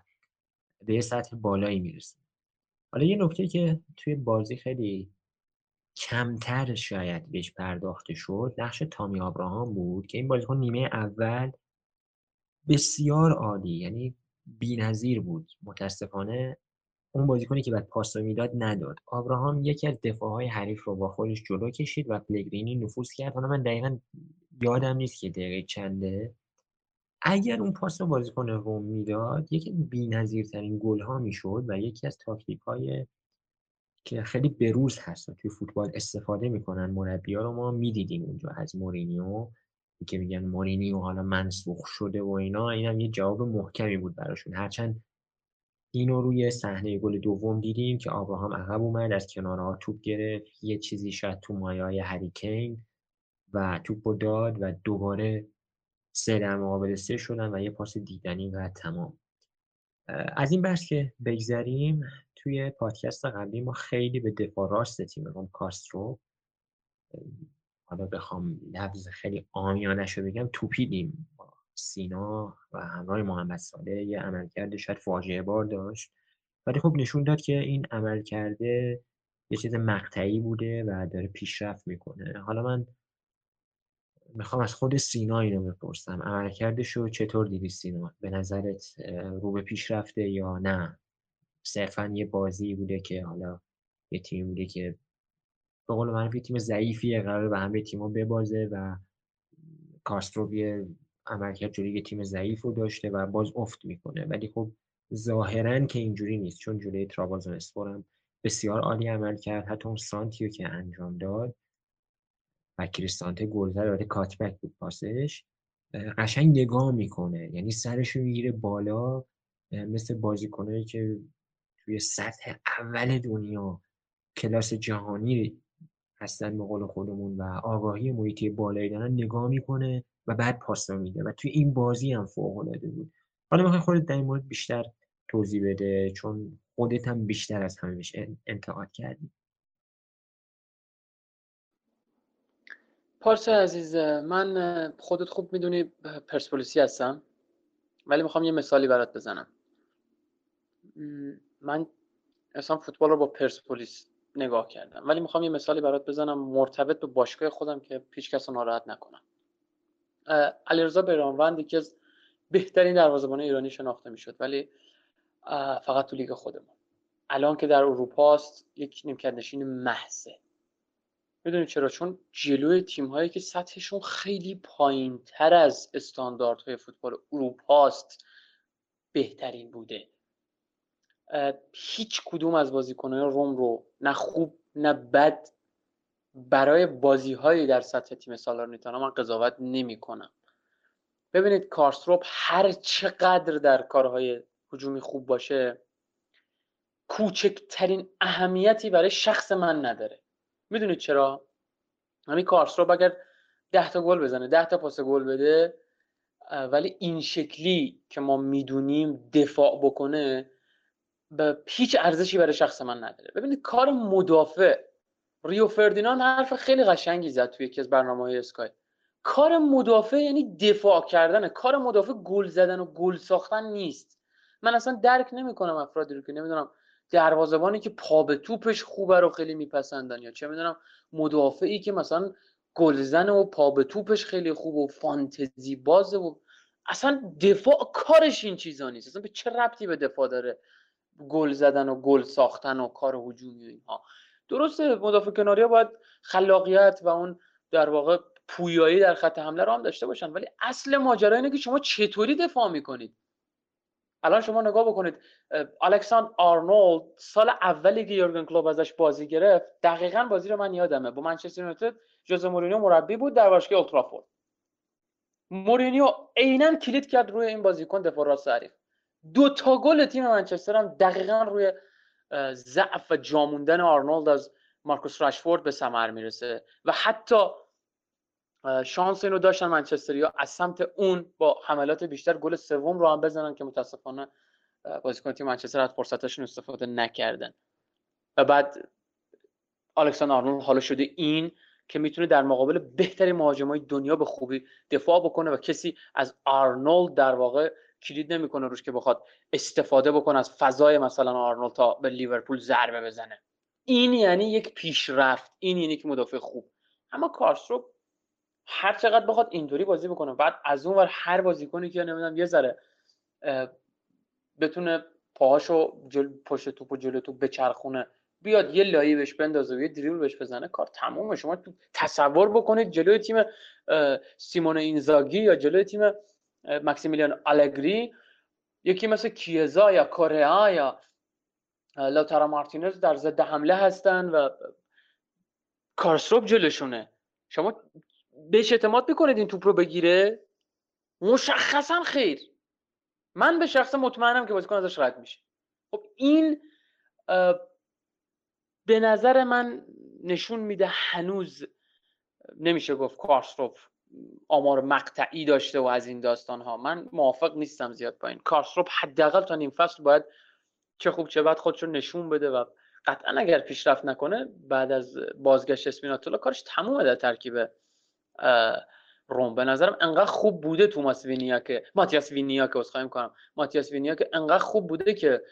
به یه سطح بالایی می‌رسه. حالا یه نکته که توی بازی خیلی کمتر شاید بهش پرداخته شد نقش تامی آبراهام بود که این بازیکن نیمه اول بسیار عالی یعنی بی‌نظیر بود. متاسفانه اون بازیکنی که بعد پاس می‌داد نداد. آبراهام یکی از دفاعهای حریف رو با خودش جلو کشید و پلگرینی نفوذ کرد. حالا من دقیقا یادم نیست که دقیقه چنده. اگر اون پاس رو بازیکن روم می‌داد یکی بی‌نظیرترین گل ها می‌شد و یکی از تاکتیک های که خیلی بروز هست توی فوتبال استفاده می‌کنن مربی ها رو ما می‌دیدیم اونجا از مورینیو. که میگن مورینیو حالا منسوخ شده و اینا اینم یه جواب محکمی بود براشون. هرچند اینو روی صحنه گل دوم دیدیم که آبراهام عقب اومد از کنارها توپ گرفت. یه چیزی شاید تو مایای هریکین و توپ داد و دوباره سه در مقابل سه شدن و یه پاس دیدنی و تمام. از این بحث که بگذریم توی پادکست قبلی ما خیلی به دفاع راست تیم روم کاسترو حالا بخوام لفظ خیلی آمیانه شو بگم توپیدیم. سینا و همراه محمد ساله یه عملکرد شاید فاجعه بار داشت. ولی خب نشون داد که این عمل کرده یه چیز مقطعی بوده و داره پیشرفت می‌کنه. حالا من می‌خوام از خود سینا اینو بپرسم. عملکردش رو چطور دیدی سینا؟ به نظرت رو به پیشرفته یا نه؟ صرفا یه بازی بوده که حالا یه تیم بوده که به قول من تیم ضعیفیه قرار به همه تیما ببازه و کاسترو عملکرد جوری تیم ضعیف رو داشته و باز افت می‌کنه. ولی خب ظاهرا که اینجوری نیست چون جلوی ترابازون اسپورم بسیار عالی عمل کرد. حتی اون سانتیو که انجام داد و کریستانته گل زد کاتبک بود پاسش قشنگ نگاه می‌کنه. یعنی سرش رو می‌گیره بالا مثل بازیکنایی که توی سطح اول دنیا کلاس جهانی هستن به قول خودمون و آگاهی محیطی بالایی دارن نگاه می‌کنه. و بعد پاس میده و توی این بازی هم فوق العاده بود. حالا می‌خوای خودت در این مورد بیشتر توضیح بده؟ چون خودت هم بیشتر از همه بهش انتقاد کردی. پارسا عزیز من خودت خوب می‌دونی پرسپولیسی هستم. ولی می‌خوام یه مثالی برات بزنم. من اصلا فوتبال رو با پرسپولیس نگاه کردم. ولی می‌خوام یه مثالی برات بزنم مرتبط به باشگاه خودم که پیش کس ناراحت نکنم. علیرضا بیرانوند یکی از بهترین دروازه‌بان ایرانی شناخته می‌شد ولی فقط تو لیگ خودمون. الان که در اروپا است یک نیمکت نشین محضه. می‌دونید چرا؟ چون جلوی تیم هایی که سطحشون خیلی پایین تر از استانداردهای فوتبال اروپا است بهترین بوده. هیچ کدوم از بازیکنان روم رو نه خوب نه بد برای بازی هایی در سطح تیم سالارنیتانا من قضاوت نمی کنم ببینید کارستروپ هر چقدر در کارهای هجومی خوب باشه کوچکترین اهمیتی برای شخص من نداره. می‌دونید چرا؟ همین کارستروپ اگر ده تا گل بزنه ده تا پاس گل بده ولی این شکلی که ما می‌دونیم دفاع بکنه به هیچ ارزشی برای شخص من نداره. ببینید کار مدافع ریو فردیناند حرف خیلی قشنگی زد توی یکی از برنامه های اسکای. کار مدافع یعنی دفاع کردن. کار مدافع گل زدن و گل ساختن نیست. من اصلا درک نمی‌کنم افرادی رو که نمی‌دونم دروازه‌بانی که پا به توپش خوبه رو خیلی میپسندن یا چه می‌دونم مدافعی که مثلا گلزن و پا به توپش خیلی خوب و فانتزی بازه و اصلا دفاع کارش این چیزا نیست. اصلا به چه ربطی به دفاع داره گل زدن و گل ساختن و کار هجومی و اینها؟ درسته مدافع کناری باید خلاقیت و اون در واقع پویایی در خط حمله رو هم داشته باشن. ولی اصل ماجرا اینه که شما چطوری دفاع می‌کنید؟ الان شما نگاه بکنید الکساندر آرنولد سال اولی که یورگن کلوب ازش بازی گرفت دقیقا بازی رو من یادمه. با منچستر یونایتد جوزه مورینیو مربی بود در باشگاه اولدترافورد مورینیو عینا کلید کرد روی این بازیکن دفاع راست حریف دو تا گل تیم منچستر هم دقیقا روی ضعف و جاموندن آرنولد از مارکوس راشفورد به ثمر می‌رسه و حتی شانس اینو داشتن منچستریا از سمت اون با حملات بیشتر گل سوم رو هم بزنن که متاسفانه بازیکن تیم منچستر از فرصتشون استفاده نکردن. و بعد الکساندر آرنولد حالا شده این که می‌تونه در مقابل بهترین مهاجمای دنیا به خوبی دفاع بکنه و کسی از آرنولد در واقع کلید نمی‌کنه روش که بخواد استفاده بکنه از فضای مثلا آرنولد تا به لیورپول ضربه بزنه. این یعنی یک پیشرفت این یعنی که مدافع خوب. اما کارسرو هر چقدر بخواد اینطوری بازی بکنه بعد از اون ور هر بازیکنی که نمی‌دونم یه ذره بتونه پاهاشو جل پشت توپ و جلو توپ بچرخونه بیاد یه لایی بهش بندازه و یه دریبل بهش بزنه کار تمومه. شما تصور بکنید جلوی تیم سیمون اینزاگی یا جلوی تیم مکسیمیلیان آلگری یکی مثل کیزا یا کره یا لاتارا مارتینز در ضد حمله هستن و کارسروب جلوشونه. شما بهش اعتماد می‌کنید این توپ رو بگیره؟ مشخصا خیر. من به شخص مطمئنم که بازیکن ازش رد میشه. خب این به نظر من نشون میده هنوز نمیشه گفت کارسروف آمار مقطعی داشته و از این داستان ها من موافق نیستم زیاد با این کارسروپ حداقل تا نیم فصل باید چه خوب چه بد خودش رو نشون بده و قطعا اگر پیشرفت نکنه بعد از بازگشت اسپیناتولا کارش تمومه در ترکیب روم. به نظرم انقدر خوب بوده توماس وینیا که ماتیاس وینیا که خواهیم کنم. ماتیاس وینیا که انقدر خوب بوده که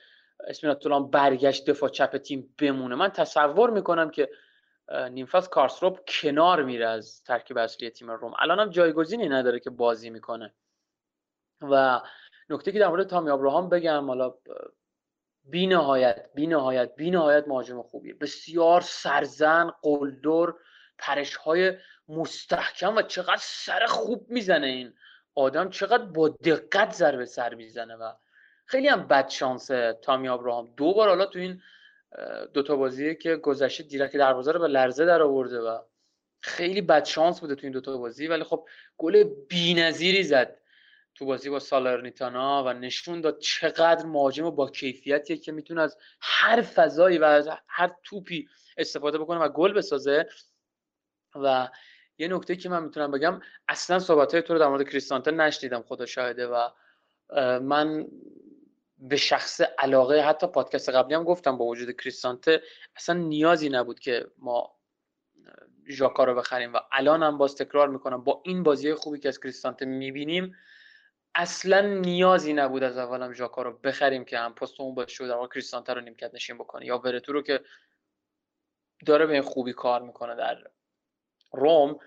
اسپیناتولا برگشت دفاع چپ تیم بمونه. من تصور می‌کنم که نیمفاس کارسروپ کنار میره از ترکیب اصلی تیم روم. الان هم جایگزینی نداره که بازی می‌کنه. و نکته که در مورد تامی ابراهام بگم حالا بی نهایت بی نهایت بی نهایت مهاجم خوبیه. بسیار سرزن قلدر پرش های مستحکم و چقدر سر خوب می‌زنه این آدم. چقدر با دقت ضربه سر می‌زنه و خیلی هم بد شانسه تامی ابراهام. دو بار حالا تو این دوتا بازی که گذشته دیرک دروازه رو به لرزه در آورده و خیلی بد شانس بوده تو این دوتا بازی. ولی خب گل بی‌نظیری زد تو بازی با سالرنیتانا و نشون داد چقدر مهاجم با کیفیتیه که می‌تونه از هر فضایی و از هر توپی استفاده بکنه و گل بسازه. و یه نکته که من می‌تونم بگم اصلا صحبت های تو رو در مورد کریستانته نشنیدم خدا شاهده. و من به شخص علاقه حتی پادکست قبلی هم گفتم با وجود کریستانته اصلا نیازی نبود که ما ژاکا رو بخریم و الان هم باز تکرار می‌کنم با این بازی خوبی که از کریستانته می‌بینیم اصلا نیازی نبود از اولم ژاکا رو بخریم که هم پست اون باشه در واقع کریستانته رو نیمکت نشین بکنه یا برتو رو که داره به این خوبی کار می‌کنه در روم.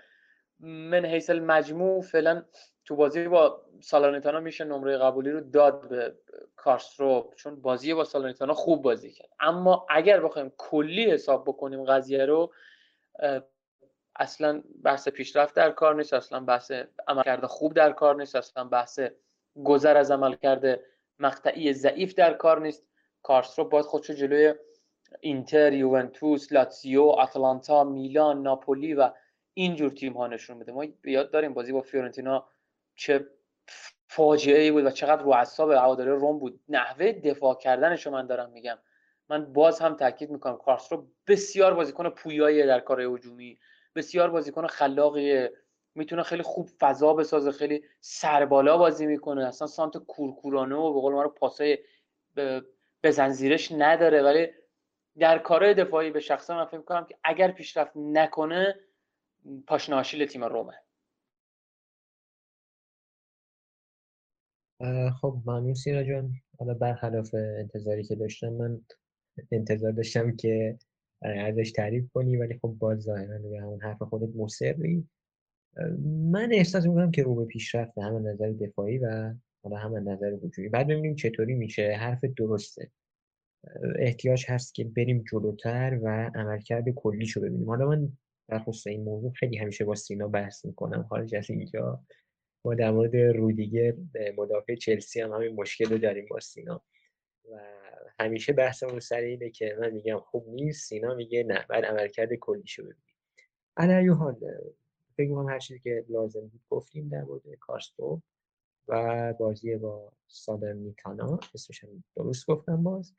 من حیث المجموع فعلا تو بازی با سالانیتانا میشه نمره قبولی رو داد به کارسترو چون بازی با سالانیتانا خوب بازی کرد. اما اگر بخوایم کلی حساب بکنیم قضیه رو اصلا بحث پیشرفت در کار نیست اصلا بحث عملکرد خوب در کار نیست اصلا بحث گذر از عملکرد مقطعی ضعیف در کار نیست. کارسترو باید خودشو جلوی اینتر یوونتوس لاتزیو آتلانتا میلان ناپولی و اینجور تیم ها نشون بده. ما یاد داریم بازی با فیورنتینا چه فاجعه ای بود و چقدر رو اعصاب هواداری روم بود. نحوه دفاع کردنش من دارم میگم. من باز هم تاکید می‌کنم کارسترو بسیار بازیکن پویایی در کار هجومی بسیار بازیکن خلاقیه می‌تونه خیلی خوب فضا بسازه خیلی سربالا بازی می‌کنه. اصلا سانت کورکورانه و به قول ما رو پاسای بزن زیرش نداره. ولی در کارهای دفاعی به شخصا من فکر کنم که اگر پیشرفت نکنه پاشناشیل تیم رومه. خب ممنون سیرا جان. حالا برخلاف انتظاری که داشتم من انتظار داشتم که ازش تعریف کنی ولی خب باز ظاهرا به همون حرف خودت مصری. من احساس می‌کنم که رو به پیشرفته هم نظر دفاعی و حالا هم نظر هجومی. بعد ببینیم چطوری میشه. حرف درسته. احتیاج هست که بریم جلوتر و عملکرد کلیشو ببینیم. حالا من در خصوص این موضوع خیلی همیشه با سینا بحث می‌کنم. خارج از اینجا ما در مورد رودیگر مدافع چلسی هم همین مشکل رو داریم با سینا. و همیشه بحثمون سر اینه که من میگم خوب نیست سینا میگه نه. بعد عملکرد کلیشو ببینیم. علی حال فکر کنم هر چیزی که لازم بود گفتیم در مورد کارستو و بازی با سادر میتانا. اسمش درست گفتم باز.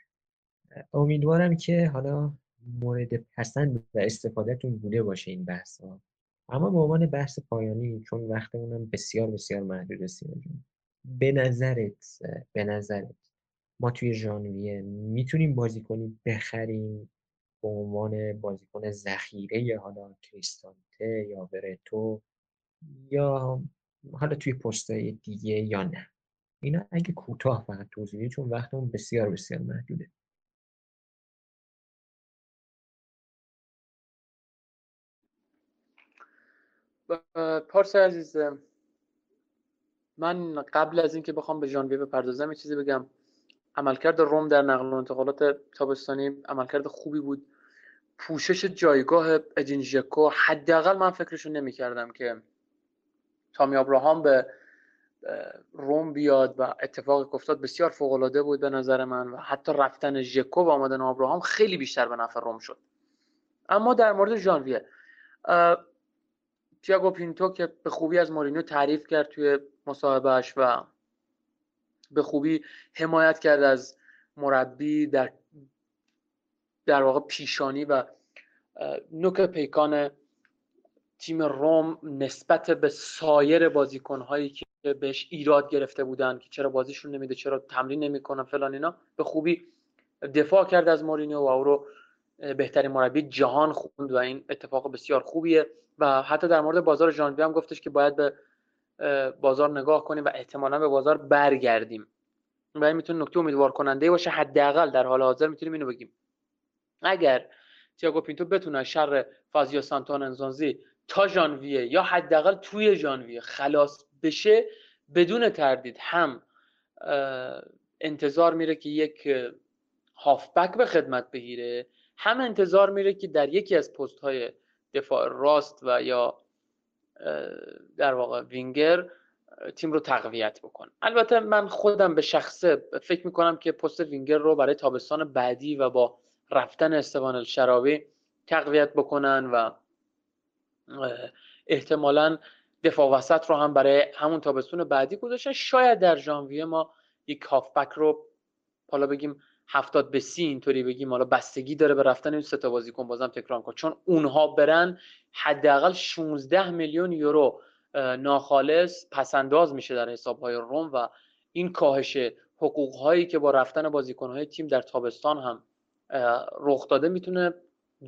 امیدوارم که حالا مورد پسند و استفادهتون بوده باشه این بحث ها اما به عنوان بحث پایانی چون وقتمونم بسیار بسیار محدود جون به نظرت به نظرت ما توی ژانویه می‌تونیم بازیکنی بخریم به عنوان بازیکن ذخیره حالا کریستانته یا ورتو یا حالا توی پستای دیگه یا نه؟ اینا اگه کوتاه فقط توضیحی چون وقتمون بسیار بسیار محدوده. پارس عزیز من قبل از اینکه بخوام به ژانویه بپردازم یه چیزی بگم. عملکرد روم در نقل و انتقالات تابستانی عملکرد خوبی بود. پوشش جایگاه ادین ژکو حداقل من فکرشو نمی‌کردم که تامی ابراهام به روم بیاد و اتفاقی افتاد. بسیار فوق العاده بود به نظر من و حتی رفتن ژکو و آمدن ابراهام خیلی بیشتر به نفع روم شد. اما در مورد ژانویه تیاگو پینتو که به خوبی از مورینیو تعریف کرد توی مصاحبهش و به خوبی حمایت کرد از مربی در در واقع پیشانی و نوک پیکان تیم روم نسبت به سایر بازیکنهایی که بهش ایراد گرفته بودن که چرا بازیشون نمیده چرا تمرین نمی‌کنن فلان اینا به خوبی دفاع کرد از مورینیو و او رو بهترین مربی جهان خوند و این اتفاق بسیار خوبیه. و حتی در مورد بازار ژانویه هم گفتش که باید به بازار نگاه کنیم و احتمالا به بازار برگردیم. و این می‌تونه نکته امیدوار کننده باشه. حداقل در حال حاضر می‌تونیم اینو بگیم. اگر تییاگو پینتو بتونه شر فازیو سانتون انزونزی تا ژانویه یا حداقل توی ژانویه خلاص بشه بدون تردید هم انتظار میره که یک هافبک به خدمت بگیره هم انتظار میره که در یکی از پست های دفاع راست و یا در واقع وینگر تیم رو تقویت بکنه. البته من خودم به شخصه فکر می‌کنم که پست وینگر رو برای تابستان بعدی و با رفتن استوان الشراوی تقویت بکنن و احتمالا دفاع وسط رو هم برای همون تابستون بعدی گذاشتن. شاید در ژانویه ما یک هافبک رو حالا بگیم هفتاد به سی اینطوری بگیم حالا بستگی داره به رفتن این سه تا بازیکن بازم تکرار کن چون اونها برن حداقل 16 میلیون یورو ناخالص پسنداز میشه در حساب های روم و این کاهش حقوق هایی که با رفتن بازیکن های تیم در تابستان هم رخ داده می‌تونه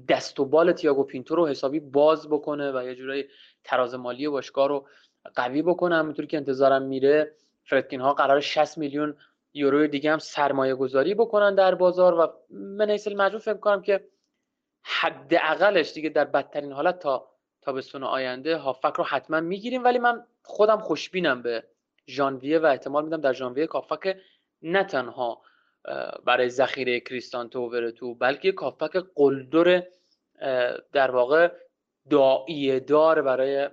دست و بال تییاگو پینتو رو حسابی باز بکنه و یه جورایی تراز مالی باشگاه رو قوی بکنه. همونطوری که انتظارم میره فردکین ها قرار 60 میلیون یورو دیگه هم سرمایه گذاری بکنن در بازار و من حیث مجموع فکر کنم که حداقلش دیگه در بدترین حالت تا تابستون آینده هافک رو حتما می‌گیریم. ولی من خودم خوشبینم به ژانویه و احتمال میدم در ژانویه کافک نه تنها برای ذخیره کریستانتو ورتو بلکه کافک قلدر در واقع داعیه دار برای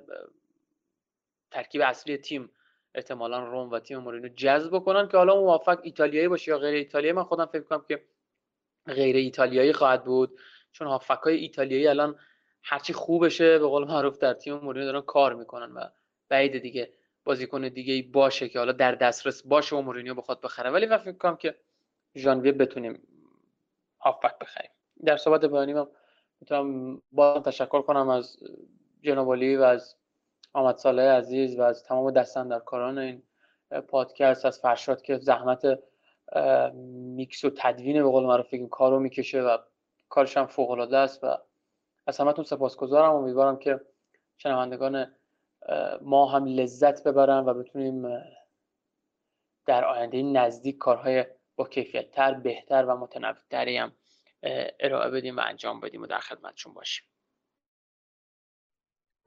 ترکیب اصلی تیم احتمالا روم و تیم مورینو جذب بکنن که حالا موافق ایتالیایی باشه یا غیر ایتالیایی. من خودم فکر کنم که غیر ایتالیایی خواهد بود چون هافک های ایتالیایی الان هرچی خوبشه به قول معروف در تیم مورینو دارن کار می‌کنن و بعید دیگه بازیکن دیگه ای باشه که حالا در دسترس باشه و مورینیو بخواد بخره. ولی من فکر کنم که ژانویه بتونیم هافبک بخریم. در صحبت پایانی من می‌تونم با تشکر کنم از جنابالی و از آمد صالح عزیز و از تمام دستن در کاران این پادکست از فرشاد که زحمت میکس و تدوین به قول معروف کار رو می‌کشه و کارش هم فوق العاده است و از همتون سپاسگزارم. امیدوارم که شنوندگان ما هم لذت ببرن و بتونیم در آینده نزدیک کارهای با کیفیت تر بهتر و متنوع تری هم ارائه بدیم و انجام بدیم و در خدمتشون باشیم.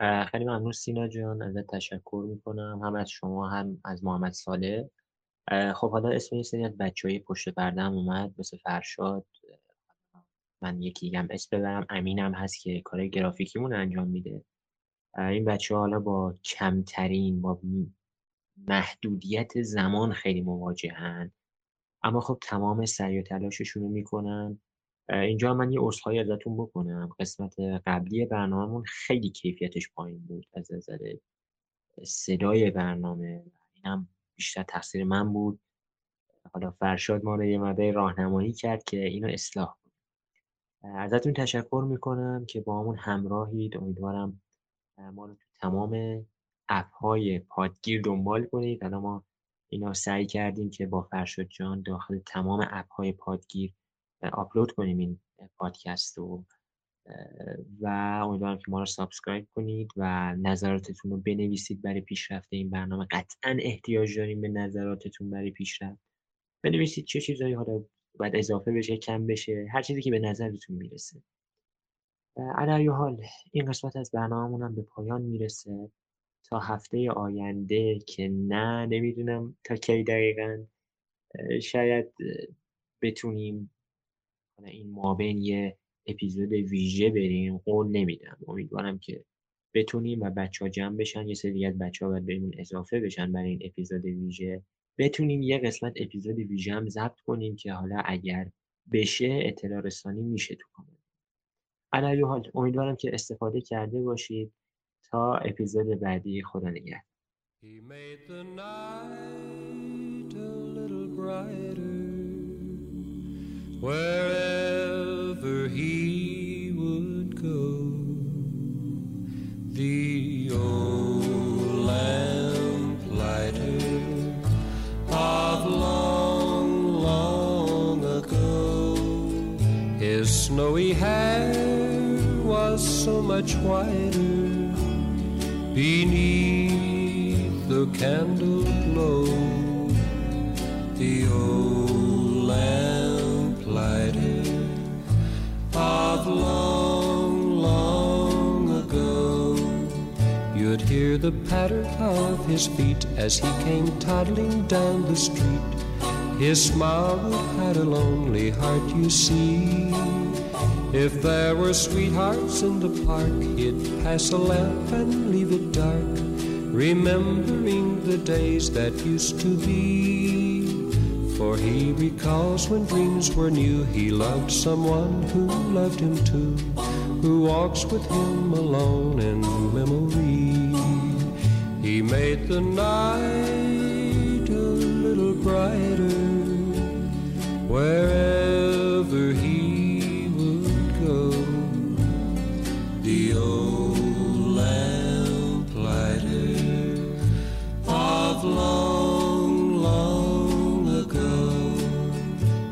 خیلی ممنون سینا جان ازت تشکر می‌کنم. هم از شما هم از محمد ساله خب حالا اسم یه سری از بچه های پشت پرده هم اومد مثل فرشاد. من یکی هم اسم ببرم. امینم هست که کار گرافیکیمون انجام میده. این بچه ها حالا با کمترین با محدودیت زمان خیلی مواجهن. اما خب تمام سعی و تلاششون رو می‌کنن. اینجا من یه عذرخواهی ازتون بکنم. قسمت قبلی برنامهمون خیلی کیفیتش پایین بود از نظر صدای برنامه. اینم بیشتر تقصیر من بود. حالا فرشاد ما رو یه مده راهنمایی کرد که اینو اصلاح کنیم ازتون تشکر می‌کنم که با همون همراهید. امیدوارم ما رو تو تمام app های پادگیر دنبال کنید. الان ما اینا سعی کردیم که با فرشاد جان داخل تمام app های پادگیر آپلود کنیم این پادکست رو. و امیدوارم که ما رو subscribe کنید و نظراتتون رو بنویسید برای پیشرفت این برنامه. قطعا احتیاج داریم به نظراتتون برای پیشرفت. بنویسید چه چیزایی حالا باید اضافه بشه کم بشه هر چیزی که به نظرتون می‌رسه. علی حال این قسمت از برنامه‌مون هم به پایان می‌رسه. تا هفته آینده که نه نمی‌دونم تا کی دقیقا. شاید بتونیم این مابین یه اپیزود ویژه بریم. قول نمیدم. امیدوارم که بتونیم و بچه ها جمع بشن. یه سری از بچه ها بهمون اضافه بشن برای این اپیزود ویژه. بتونیم یه قسمت اپیزود ویژه هم ضبط کنیم که حالا اگر بشه اطلاع رسانی میشه تو کامنت. علی حال امیدوارم که استفاده کرده باشید. تا اپیزود بعدی. خدا نگهدار. Wherever he would go. The old lamplighter of long, long ago. His snowy hair was so much whiter beneath the candle the patter of his feet as he came toddling down the street. His smile would hide a lonely heart, you see. If there were sweethearts in the park, he'd pass a lamp and leave it dark, remembering the days that used to be. For he recalls when dreams were new, he loved someone who loved him too, who walks with him alone in memory. Made the night a little brighter wherever he would go. The old lamplighter of long, long ago.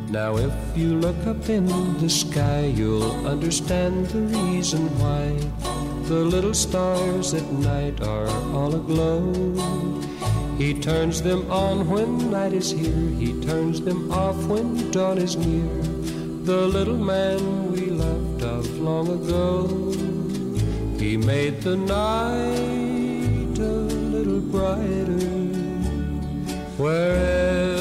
Now, if you look up in the sky, you'll understand the reason why the little stars at night are all aglow. He turns them on when night is here, he turns them off when dawn is near. The little man we loved of long ago, he made the night a little brighter wherever